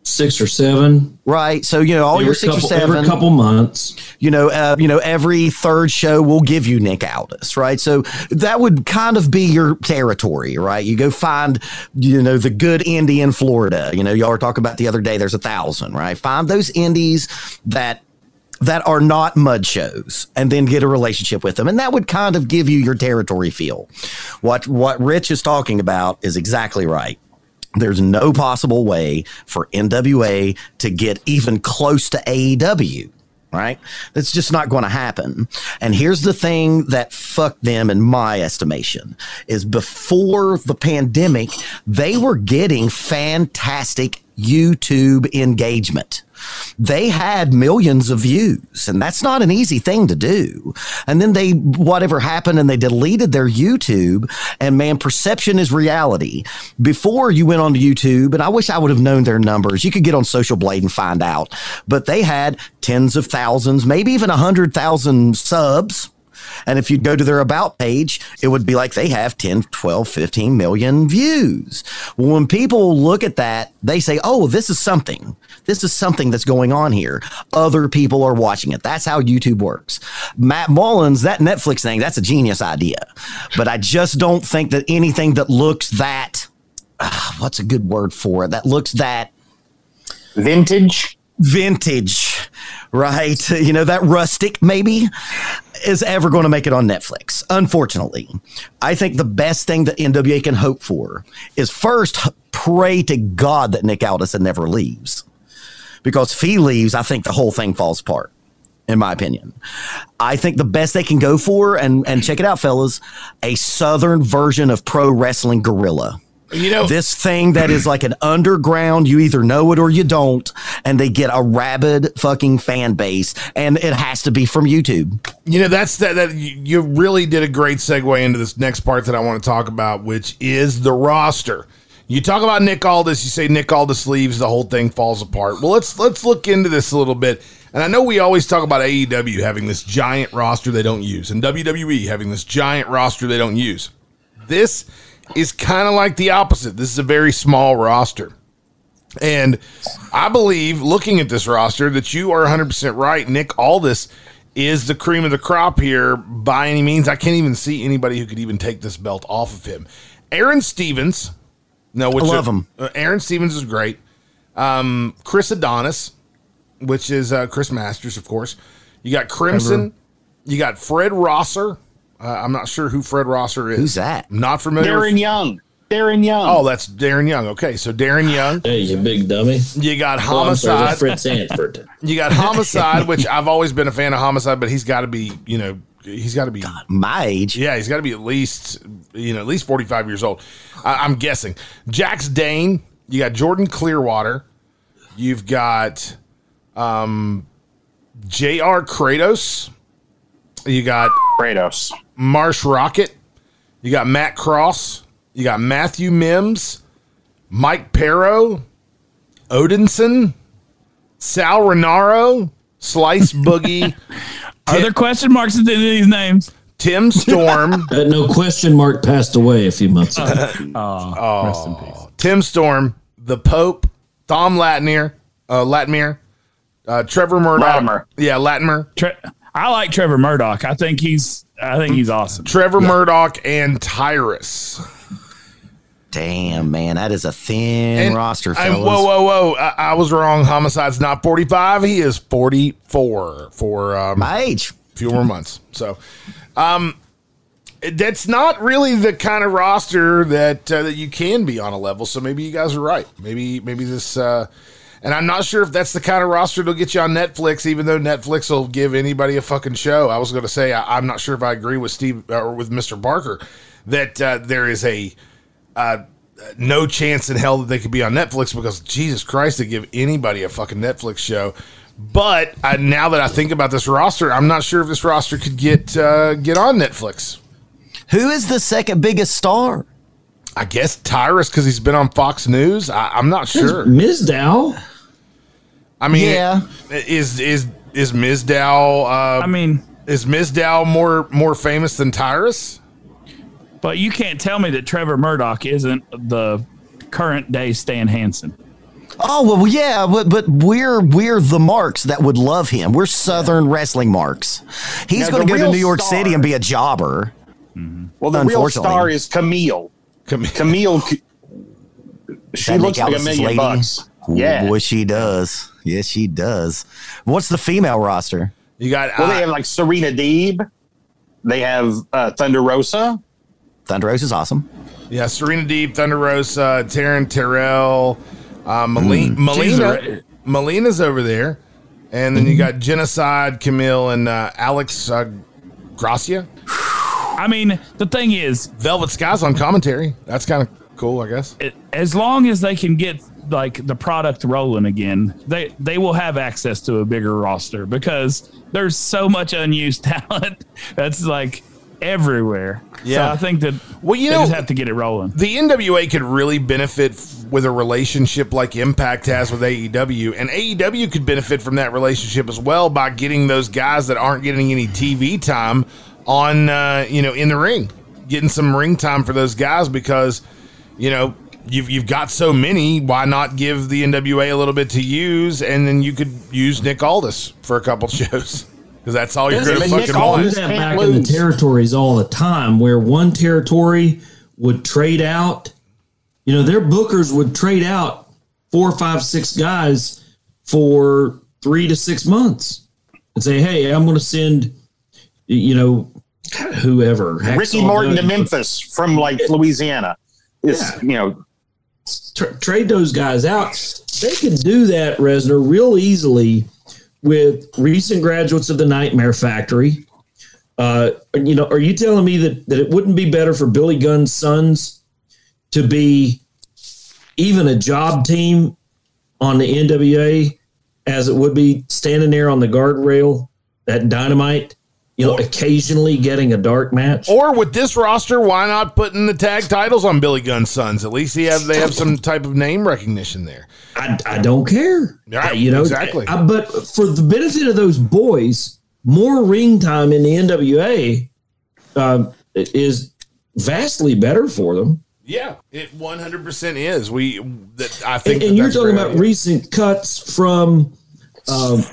Six or seven, right? So you know, all Every your six couple- or seven, every couple months. You know, uh, you know, every third show will give you Nick Aldis, right? So that would kind of be your territory, right? You go find, you know, the good indie in Florida. You know, y'all were talking about the other day. There's a thousand, right? Find those indies that that are not mud shows and then get a relationship with them and that would kind of give you your territory feel what what rich is talking about is exactly right there's no possible way for NWA to get even close to AEW, right? That's just not going to happen. And here's the thing that fucked them, in my estimation, is before the pandemic, they were getting fantastic YouTube engagement. They had millions of views, and that's not an easy thing to do. And then they, whatever happened, and they deleted their YouTube. And man, perception is reality. Before you went on to YouTube, and I wish I would have known their numbers. You could get on Social Blade and find out, but they had tens of thousands, maybe even a hundred thousand subs. And if you go to their about page, it would be like they have 10, 12, 15 million views. Well, when people look at that, they say, oh, this is something. This is something that's going on here. Other people are watching it. That's how YouTube works. Matt Mullins, that Netflix thing, that's a genius idea. But I just don't think that anything that looks that, ah, what's a good word for it? That looks that vintage. Vintage, right? (laughs) You know, that rustic maybe is ever going to make it on Netflix. Unfortunately, I think the best thing that NWA can hope for is first pray to God that Nick Aldis never leaves. Because if he leaves, I think the whole thing falls apart, in my opinion. I think the best they can go for, and, and check it out, fellas, a southern version of Pro Wrestling Guerrilla. You know, this thing that is like an underground, you either know it or you don't, and they get a rabid fucking fan base, and it has to be from YouTube. You know, that's that. That you really did a great segue into this next part that I want to talk about, which is the roster. You talk about Nick Aldis. You say Nick Aldis leaves, the whole thing falls apart. Well, let's let's look into this a little bit. And I know we always talk about AEW having this giant roster they don't use, and WWE having this giant roster they don't use. This is kind of like the opposite. This is a very small roster. And I believe, looking at this roster, that you are 100% right. Nick Aldis is the cream of the crop here by any means. I can't even see anybody who could even take this belt off of him. Aaron Stevens, no, which I love him. Uh, Aaron Stevens is great. Um, Chris Adonis, which is uh, Chris Masters, of course. You got Crimson. Remember. You got Fred Rosser. Uh, I'm not sure who Fred Rosser is. Who's that? Not familiar. Darren with- Young. Darren Young. Oh, that's Darren Young. Okay, so Darren Young. Hey, you big dummy. You got Oh, sorry, Homicide. Fred Sanford. (laughs) You got Homicide, which I've always been a fan of Homicide, but he's got to be, you know, he's got to be my age. Yeah, he's got to be at least you know at least forty five years old. I, I'm guessing. Jax Dane. You got Jordan Clearwater. You've got um, J.R. Kratos. You got Kratos. Marshe Rockett. You got Matt Cross. You got Matthew Mims. Mike Parrow. Odinson. Sal Rinauro. Slice Boogie. (laughs) Are there question marks at the end of these names? Tim Storm. (laughs) Uh, no question mark passed away a few months ago. (laughs) oh, rest in peace. Tim Storm, the Pope, Tom Latnier, uh, Latmere, uh, Trevor Murdoch. Latimer. Yeah, Latimer. Tre- I like Trevor Murdoch. I think he's I think he's awesome. Trevor Murdoch and Tyrus. Damn, man, that is a thin roster, And whoa, whoa, whoa! I, I was wrong. Homicide's not forty-five. He is forty-four for um, my age. Few more months. So, um, that's not really the kind of roster that uh, that you can be on a level. So maybe you guys are right. Maybe maybe this. Uh, and I'm not sure if that's the kind of roster that'll get you on Netflix, even though Netflix will give anybody a fucking show. I was going to say I, I'm not sure if I agree with Steve uh, or with Mr. Barker that uh, there is a uh, no chance in hell that they could be on Netflix because Jesus Christ, they give anybody a fucking Netflix show. But uh, now that I think about this roster, I'm not sure if this roster could get uh, get on Netflix. Who is the second biggest star? I guess Tyrus because he's been on Fox News. I, I'm not sure. Mizdow. I mean, Yeah. is is is Mizdow? Uh, I mean, is Mizdow more more famous than Tyrus? But you can't tell me that Trevor Murdoch isn't the current day Stan Hansen. Oh well, yeah, but but we're we're the marks that would love him. We're Southern wrestling marks. He's going to go to New York star- City and be a jobber. Well, the real star is Kamille. Kamille. She looks like a Aldis's million lady? bucks. Ooh, Yeah. boy, she does. Yes, she does. What's the female roster? You got Well, they have like Serena Deeb. They have uh, Thunder Rosa. Thunder Rose is awesome. Yeah, Serena Deeb, Thunder Rosa, Taryn Terrell, uh, Melina, Mm. Melina, Melina's over there, and then you got Genocide, Kamille, and uh, Alex uh, Gracia. I mean, the thing is, Velvet Skies on commentary. That's kind of cool, I guess. it, as long as they can get like the product rolling again, they they will have access to a bigger roster because there's so much unused (laughs) talent that's like everywhere. Yeah. so I think that well, you they know, just have to get it rolling. The NWA could really benefit f- with a relationship like Impact has with AEW, and AEW could benefit from that relationship as well by getting those guys that aren't getting any TV time on, uh, you know, in the ring, getting some ring time for those guys because, you know. You've, you've got so many. Why not give the NWA a little bit to use, and then you could use Nick Aldis for a couple (laughs) shows because that's all you're going to Nick fucking Aldis want. did that back in the territories all the time, where one territory would trade out. You know, their bookers would trade out four, five, six guys for three to six months and say, "Hey, I'm going to send, you know, whoever Ricky Hacksaw Martin to Memphis from like Louisiana. Is you know tra- trade those guys out. They can do that, Resner, real easily with recent graduates of the Nightmare Factory. Uh, you know, are you telling me that, that it wouldn't be better for Billy Gunn's sons to be even a job team on the NWA as it would be standing there on the guardrail at Dynamite, you know, occasionally getting a dark match? Or with this roster, why not putting the tag titles on Billy Gunn's sons? At least they have they have some type of name recognition there. I, I don't care. I- you know exactly. I- but for the benefit of those boys, more ring time in the NWA uh, is vastly better for them. Yeah, it one hundred percent is. We that I think. and that you're talking about idea. recent cuts from um,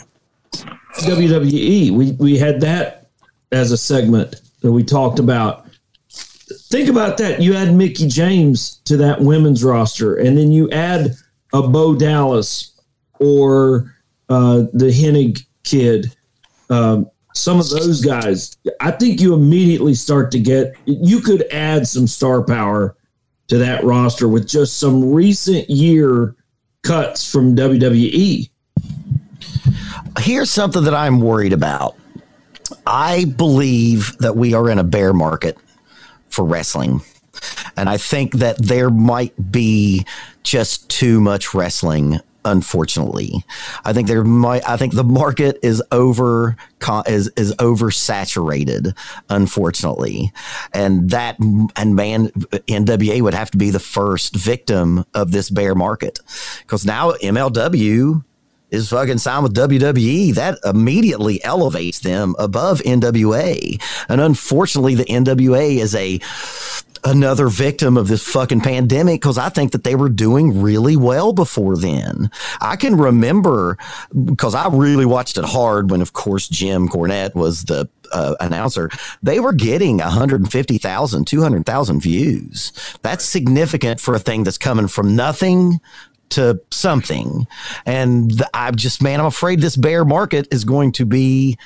WWE. We we had that as a segment that we talked about. Think about that. You add Mickie James to that women's roster, and then you add a Bo Dallas or uh, the Hennig kid. Um, some of those guys, I think you immediately start to get. You could add some star power to that roster with just some recent year cuts from. WWE. Here's something that I'm worried about. I believe that we are in a bear market for wrestling. And I think that there might be just too much wrestling unfortunately. I think there might I think the market is over is is oversaturated unfortunately. And that and man NWA would have to be the first victim of this bear market cuz now MLW is fucking signed with WWE. That immediately elevates them above NWA. And unfortunately, the NWA is a another victim of this fucking pandemic because I think that they were doing really well before then. I can remember because I really watched it hard when, of course, Jim Cornette was the uh, announcer. They were getting 150,000, 200,000 views. That's significant for a thing that's coming from nothing to something. And I'm just, man, I'm afraid this bear market is going to be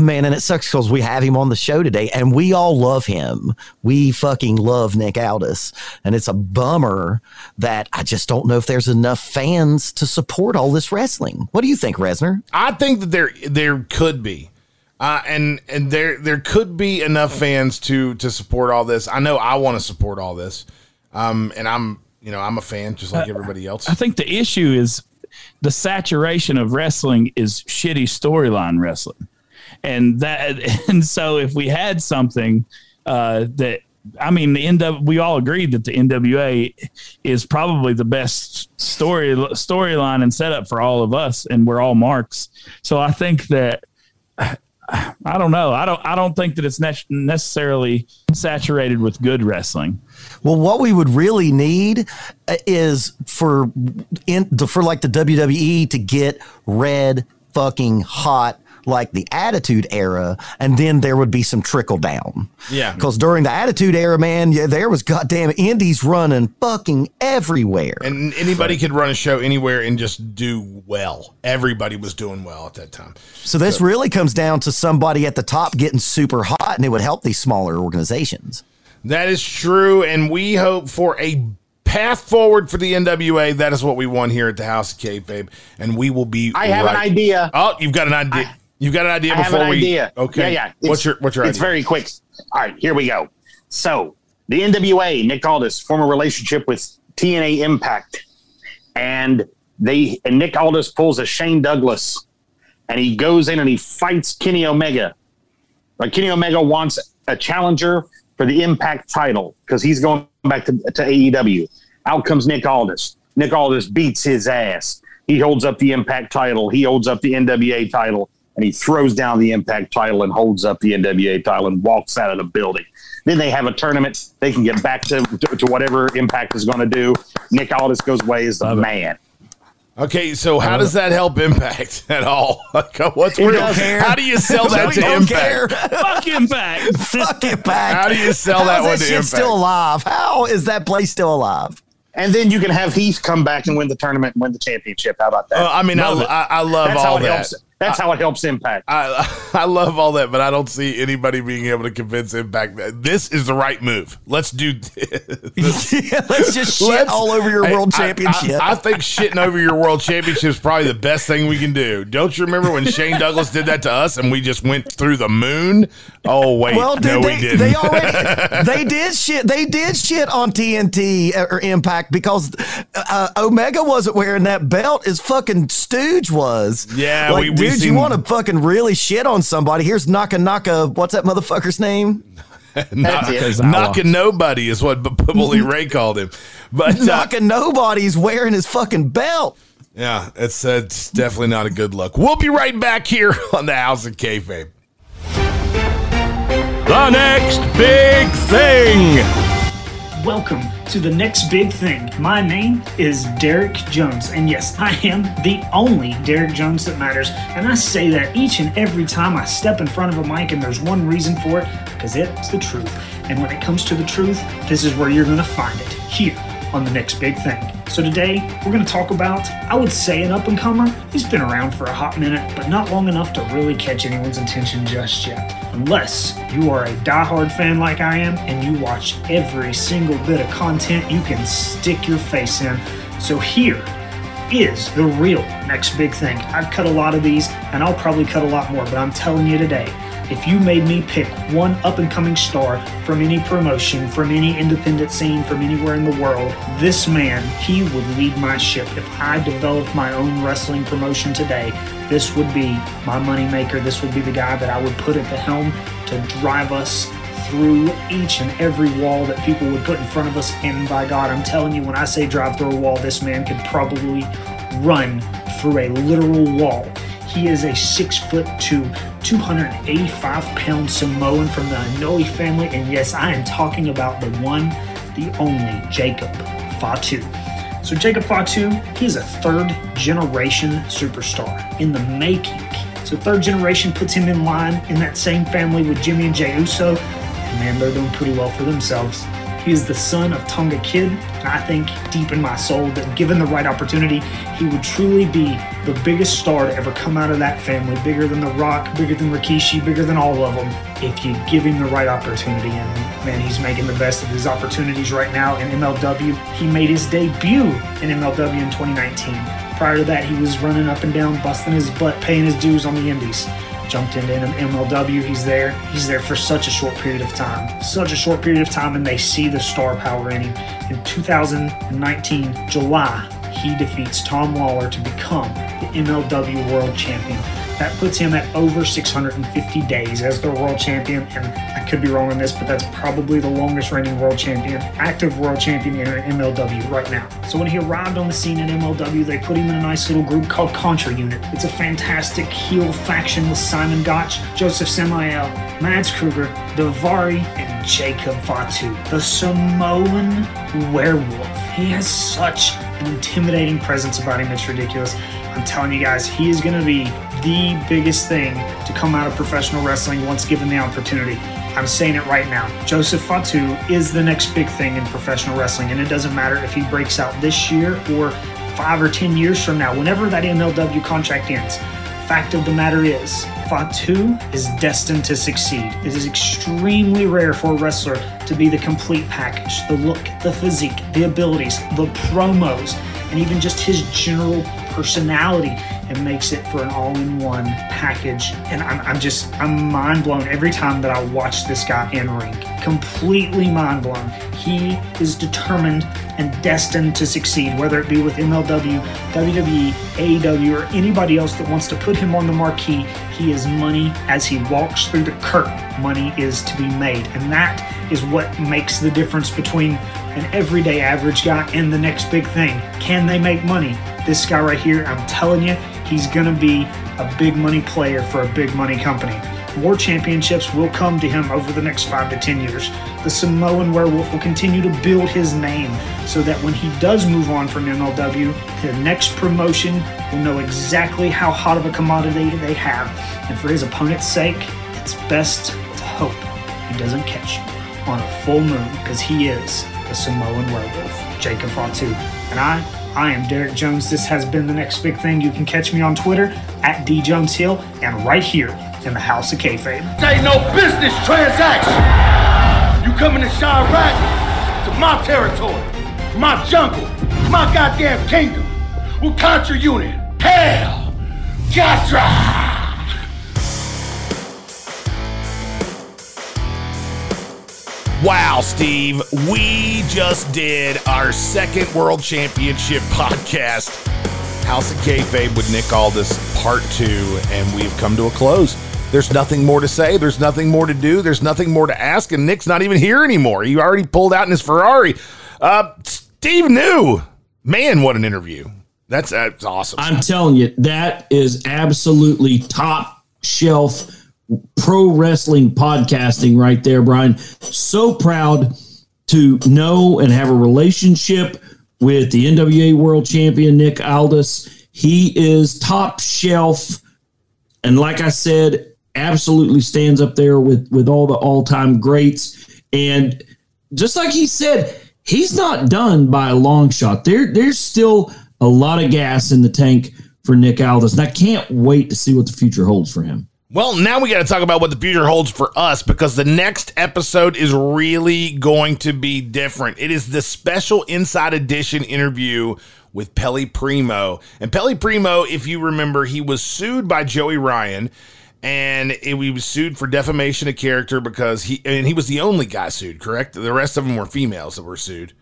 man, and it sucks because we have him on the show today, and we all love him. We fucking love Nick Aldis, and it's a bummer that I just don't know if there's enough fans to support all this wrestling. What do you think, Resner? I think that there there could be. Uh, and and there there could be enough fans to to support all this. I know I want to support all this, um, and I'm you know I'm a fan just like everybody else. I think the issue is the saturation of wrestling is shitty storyline wrestling and that (laughs) and so if we had something uh, that I mean, the NW, we all agreed that the NWA is probably the best story storyline and setup for all of us, and we're all marks. So I think that I don't know. I don't. I don't think that it's ne- necessarily saturated with good wrestling. Well, what we would really need uh, is for in, for like the WWE to get red fucking hot like the Attitude Era, and then there would be some trickle down. Yeah. Because during the Attitude Era, man, yeah, there was goddamn indies running fucking everywhere. And anybody could run a show anywhere and just do well. Everybody was doing well at that time. So this so. really comes down to somebody at the top getting super hot, and it would help these smaller organizations. That is true, and we hope for a path forward for the NWA. That is what we want here at the House of Kayfabe, and we will be. I have right. an idea. Oh, you've got an idea. I, You've got an idea I before have an we. Idea. Okay. Yeah, yeah. what's your What's your idea? It's idea? very quick. All right, here we go. So the NWA, Nick Aldis, former relationship with TNA Impact, and they and Nick Aldis pulls a Shane Douglas, and he goes in and he fights Kenny Omega. Like Kenny Omega wants a challenger for the Impact title because he's going back to, to AEW. Out comes Nick Aldis. Nick Aldis beats his ass. He holds up the Impact title. He holds up the NWA title and he throws down the Impact title and holds up the NWA title and walks out of the building. Then they have a tournament. They can get back to, to, to whatever Impact is going to do. Nick Aldis goes away as the man. Okay, so how does that help Impact (laughs) at all? What's real? How do you sell that (laughs) to Impact? Fuck Impact. (laughs) Fuck Impact. How do you sell How that is one to Impact? still alive? How is that place still alive? And then you can have Heath come back and win the tournament and win the championship. How about that? Uh, I mean, I, Love it. I, I love That's all how it that. helps. That's how it helps Impact. I (laughs) I love all that, but I don't see anybody being able to convince Impact that this is the right move. Let's do (laughs) this. (laughs) yeah, let's just shit all over your world I- championship. I, I think shitting over your world championship is probably the best thing we can do. Don't you remember when Shane Douglas did that to us and we just went through the moon? Oh wait, well, dude, no, they, we didn't. they already they did shit. They did shit on TNT or Impact because uh, Omega wasn't wearing that belt. As fucking Stooge was. Yeah, like, we- we dude, you want to fucking really shit on somebody? Here's Naka Naka. What's that motherfucker's name? (laughs) Knock, knocking nobody is what B- Bully Ray called him. But uh, Naka nobody's wearing his fucking belt. yeah, it's, uh, it's definitely not a good look. We'll be right back here (laughs) on the House of Kayfabe. The next big thing. Welcome to the next big thing. My name is Derek Jones, and yes, I am the only Derek Jones that matters. And I say that each and every time I step in front of a mic, and there's one reason for it because it's the truth. And when it comes to the truth, this is where you're going to find it here on the next big thing. So today, we're going to talk about, I would say, an up and comer. He's been around for a hot minute, but not long enough to really catch anyone's attention just yet. Unless you are a diehard fan like I am and you watch every single bit of content you can stick your face in. So here is the real next big thing. I've cut a lot of these and I'll probably cut a lot more, but I'm telling you today, if you made me pick one up and coming star from any promotion, from any independent scene, from anywhere in the world, this man, he would lead my ship. If I developed my own wrestling promotion today, this would be my moneymaker. This would be the guy that I would put at the helm to drive us through each and every wall that people would put in front of us. And by God, I'm telling you, when I say drive through a wall, this man could probably run through a literal wall. He is a six foot two, 285 pound Samoan from the Anoa'i family. And yes, I am talking about the one, the only Jacob Fatu. So, Jacob Fatu, he's a third generation superstar in the making. So, third generation puts him in line in that same family with Jimmy and Jey Uso. And man, they're doing pretty well for themselves. He is the son of Tonga Kid, and I think deep in my soul that given the right opportunity, he would truly be the biggest star to ever come out of that family, bigger than The Rock, bigger than Rikishi, bigger than all of them, if you give him the right opportunity. And man, he's making the best of his opportunities right now in MLW. He made his debut in MLW in 2019. Prior to that, he was running up and down, busting his butt, paying his dues on the indies jumped into MLW. He's there. He's there for such a short period of time. Such a short period of time, and they see the star power in him. In 2019, July, he defeats Tom Lawlor to become the MLW World Champion. That puts him at over 650 days as the world champion, and I could be wrong on this, but that's probably the longest reigning world champion, active world champion in MLW right now. So when he arrived on the scene in MLW, they put him in a nice little group called Contra Unit. It's a fantastic heel faction with Simon Gotch, Josef Samael, Mads Kruger, Daivari, and Jacob Fatu, the Samoan werewolf. He has such an intimidating presence about him, it's ridiculous. I'm telling you guys, he is going to be the biggest thing to come out of professional wrestling once given the opportunity. I'm saying it right now. Joseph Fatu is the next big thing in professional wrestling, and it doesn't matter if he breaks out this year or five or ten years from now, whenever that MLW contract ends. Fact of the matter is, Fatu is destined to succeed. It is extremely rare for a wrestler to be the complete package the look, the physique, the abilities, the promos, and even just his general personality and makes it for an all-in-one package. And I'm, I'm just i'm mind blown every time that i watch this guy in ring. Completely mind blown he is determined and destined to succeed whether it be with mlw wwe aew or anybody else that wants to put him on the marquee. He is money as he walks through the curtain. Money is to be made. And that is what makes the difference between an everyday average guy and the next big thing. Can they make money? This guy right here, I'm telling you, he's going to be a big money player for a big money company. More championships will come to him over the next five to ten years. The Samoan Werewolf will continue to build his name so that when he does move on from MLW, the next promotion will know exactly how hot of a commodity they have. And for his opponent's sake, it's best to hope he doesn't catch him on a full moon because he is the Samoan Werewolf, Jacob Fatu. And I I am Derek Jones. This has been the next big thing. You can catch me on Twitter at djoneshill and right here in the House of Kayfabe. This ain't no business transaction. You coming to Chiraq to my territory, my jungle, my goddamn kingdom. With Contra Unit. Hell, Gatra! Wow, Steve, we just did our second World Championship (laughs) podcast, House of Kayfabe with Nick Aldis, part two, and we've come to a close. There's nothing more to say. There's nothing more to do. There's nothing more to ask, and Nick's not even here anymore. He already pulled out in his Ferrari. Uh, Steve New, man, what an interview! That's that's awesome. I'm telling you, that is absolutely top shelf pro wrestling podcasting right there, Brian. So proud to know and have a relationship with the NWA World Champion Nick Aldis. He is top shelf, and like I said, absolutely stands up there with with all the all time greats. And just like he said, he's not done by a long shot. There, there's still a lot of gas in the tank for Nick Aldis, and I can't wait to see what the future holds for him. Well, now we got to talk about what the future holds for us because the next episode is really going to be different. It is the special Inside Edition interview with Pelle Primo. And Pelle Primo, if you remember, he was sued by Joey Ryan and it, he was sued for defamation of character because he and he was the only guy sued. Correct. The rest of them were females that were sued.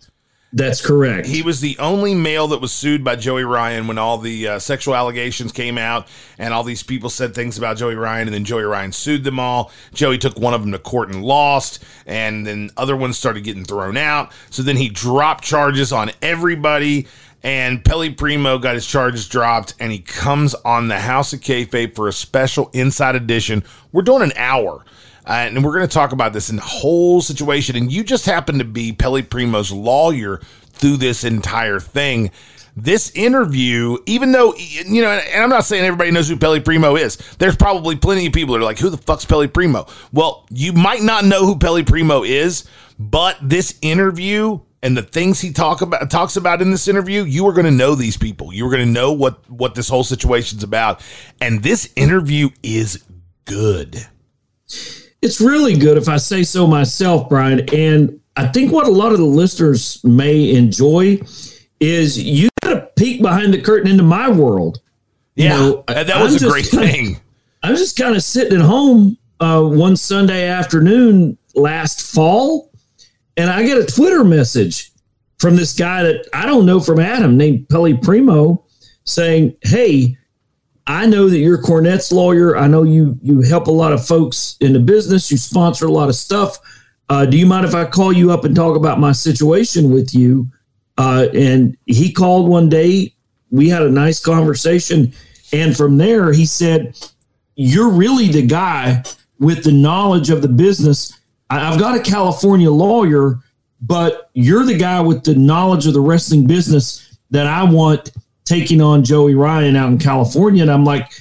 That's correct. He was the only male that was sued by Joey Ryan when all the uh, sexual allegations came out and all these people said things about Joey Ryan and then Joey Ryan sued them all. Joey took one of them to court and lost and then other ones started getting thrown out. So then he dropped charges on everybody and Pelle Primo got his charges dropped and he comes on the House of Kayfabe for a special inside edition. We're doing an hour. Uh, and we're going to talk about this in the whole situation. And you just happen to be Pelle Primo's lawyer through this entire thing. This interview, even though, you know, and I'm not saying everybody knows who Pelle Primo is, there's probably plenty of people that are like, who the fuck's Pelle Primo? Well, you might not know who Pelle Primo is, but this interview and the things he talk about talks about in this interview, you are going to know these people. You are going to know what what this whole situation's about. And this interview is good it's really good if I say so myself, Brian. And I think what a lot of the listeners may enjoy is you got a peek behind the curtain into my world. Yeah, you know, that was I'm a great kinda, thing. I was just kind of sitting at home uh, one Sunday afternoon last fall, and I get a Twitter message from this guy that I don't know from Adam named Pelle Primo saying, Hey, I know that you're Cornette's lawyer. I know you you help a lot of folks in the business. You sponsor a lot of stuff. Uh, do you mind if I call you up and talk about my situation with you? Uh, and he called one day. We had a nice conversation, and from there he said, "You're really the guy with the knowledge of the business. I've got a California lawyer, but you're the guy with the knowledge of the wrestling business that I want." Taking on Joey Ryan out in California. And I'm like,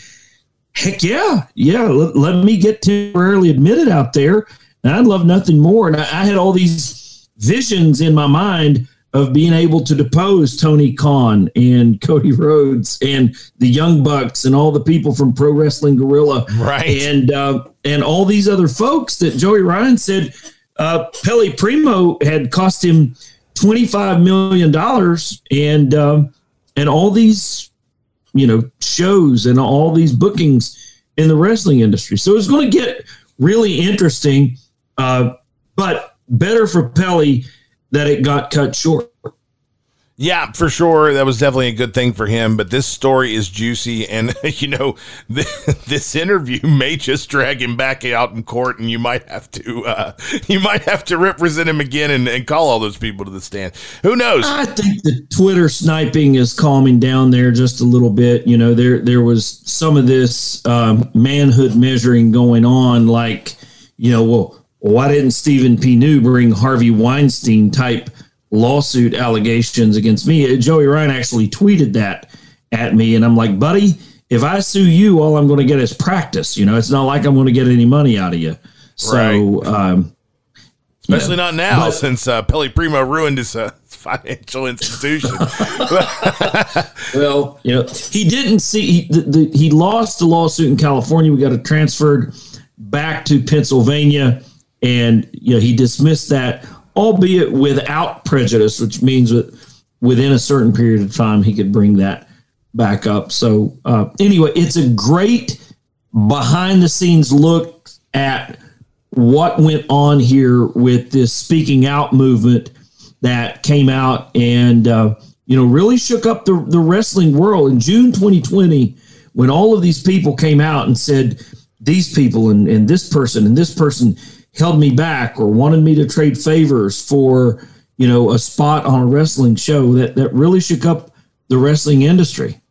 heck yeah, yeah, let, let me get temporarily admitted out there. And I'd love nothing more. And I, I had all these visions in my mind of being able to depose Tony Khan and (laughs) Cody Rhodes and the Young Bucks and all the people from Pro Wrestling Guerrilla, right? And uh, and all these other folks that Joey Ryan said uh, Pelle Primo had cost him twenty five million dollars, and um, and all these, you know, shows and all these bookings in the wrestling industry. So it's going to get really interesting, uh, but better for Pelle that it got cut short. Yeah, for sure. That was definitely a good thing for him. But this story is juicy. And, (laughs) you know, this interview (laughs) may just drag him back out in court and you might have to, uh, you might have to represent him again and, and call all those people to the stand. Who knows? I think the Twitter sniping is calming down there just a little bit. You know, there, there was some of this um, manhood measuring going on. Like, you know, well, why didn't Stephen P. New bring Harvey Weinstein type lawsuit allegations against me. Joey Ryan actually tweeted that at me, and I'm like, buddy, if I sue you, all I'm going to get is practice. You know, it's not like I'm going to get any money out of you. So, right. um, especially not now but, since uh, Pelle Primo ruined his uh, (laughs) financial institution. (laughs) (laughs) well, you know, he didn't see he, the, the, he lost the lawsuit in California. We got it transferred back to Pennsylvania, and you know he dismissed that albeit without prejudice, which means that within a certain period of time he could bring that back up. So uh, anyway, it's a great behind the scenes look at what went on here with this speaking out movement that came out and uh, you know really shook up the, the wrestling world in June 2020 when all of these people came out and said these people and, and this person and this person held me back or wanted me to trade favors for you know a spot on a wrestling show that that really shook up the wrestling industry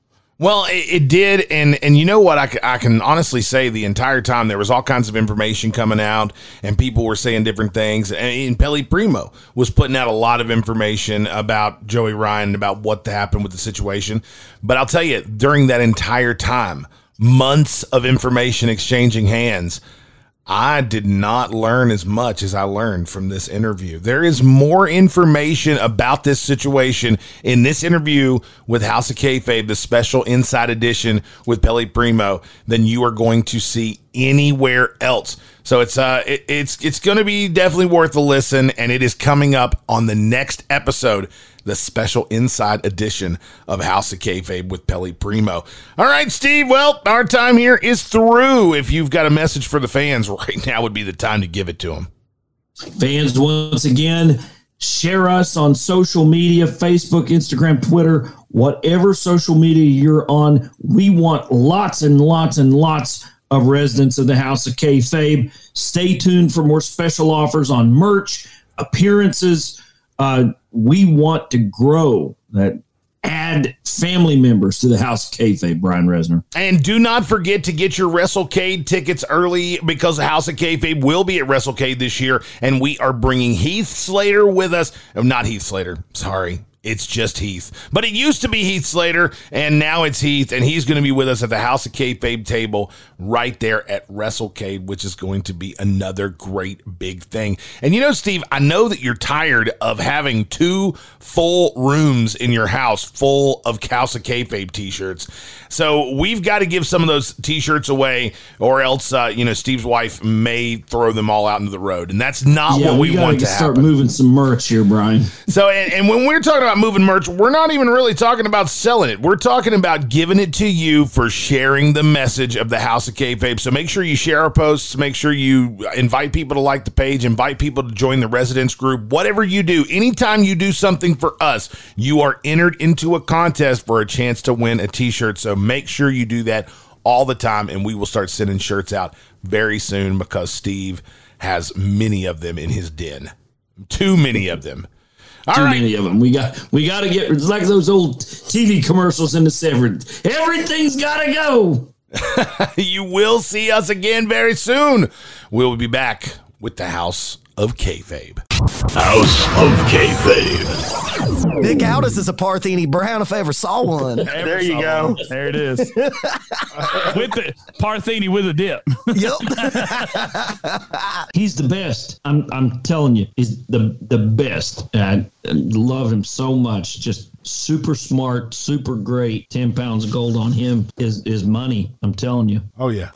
well, it, it, did, and and you know what? I, I can honestly say the entire time there was all kinds of information coming out, and people were saying different things. And, and Pelle Primo was putting out a lot of information about Joey Ryan about what happened with the situation. But I'll tell you, during that entire time, months of information exchanging hands, I did not learn as much as I learned from this interview. There is more information about this situation in this interview with House of Kayfabe, the special inside edition with Pelle Primo, than you are going to see anywhere else. So it's uh it, it's it's going to be definitely worth a listen, and it is coming up on the next episode, the special inside edition of House of Kayfabe with Pelle Primo. All right, Steve. Well, our time here is through. If you've got a message for the fans (laughs) right now, would be the time to give it to them. Fans, once again, share us on social media Facebook, Instagram, Twitter, whatever social media you're on. We want lots and lots and lots of residents of the House of Kayfabe. Stay tuned for more special offers on merch, appearances. Uh, we want to grow that. Add family members to the House of Kayfabe, Brian Resner. And do not forget to get your WrestleCade tickets early because the House of Kayfabe will be at WrestleCade this year, and we are bringing Heath Slater with us. Oh, not Heath Slater. Sorry. It's just Heath. But it used to be Heath Slater, and now it's Heath, and he's going to be with us at the House of Kayfabe table right there at WrestleCade, which is going to be another great big thing. And you know, Steve, I know that you're tired of having two full rooms in your house full of House of Kayfabe t-shirts. So we've got to give some of those t-shirts away, or else, uh, you know, Steve's wife may throw them all out into the road, and that's not yeah, what we, we want to start happen. moving some merch here, Brian. So, and, and when we're talking about moving merch, we're not even really talking about selling it. We're talking about giving it to you for sharing the message of the House of Kayfabe. So make sure you share our posts. Make sure you invite people to like the page. Invite people to join the residence group. Whatever you do, anytime you do something for us, you are entered into a contest for a chance to win a T-shirt. So make sure you do that all the time, and we will start sending shirts out very soon because Steve has many of them in his den. Too many of them. Too many of them. We got we got to get it's like those old TV commercials in the severed. Everything's got to go. (laughs) you will see us again very soon. We'll be back with the House of Kayfabe. House of Kayfabe. Nick Aldis is a Partheni Brown if I ever saw one. There you go. There it is. (laughs) with the Partheni with a dip. Yep. (laughs) he's the best. I'm I'm telling you, he's the the best. I love him so much. Just super smart, super great. Ten pounds of gold on him is is money. I'm telling you. Oh yeah.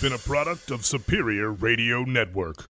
Been a product of Superior Radio Network.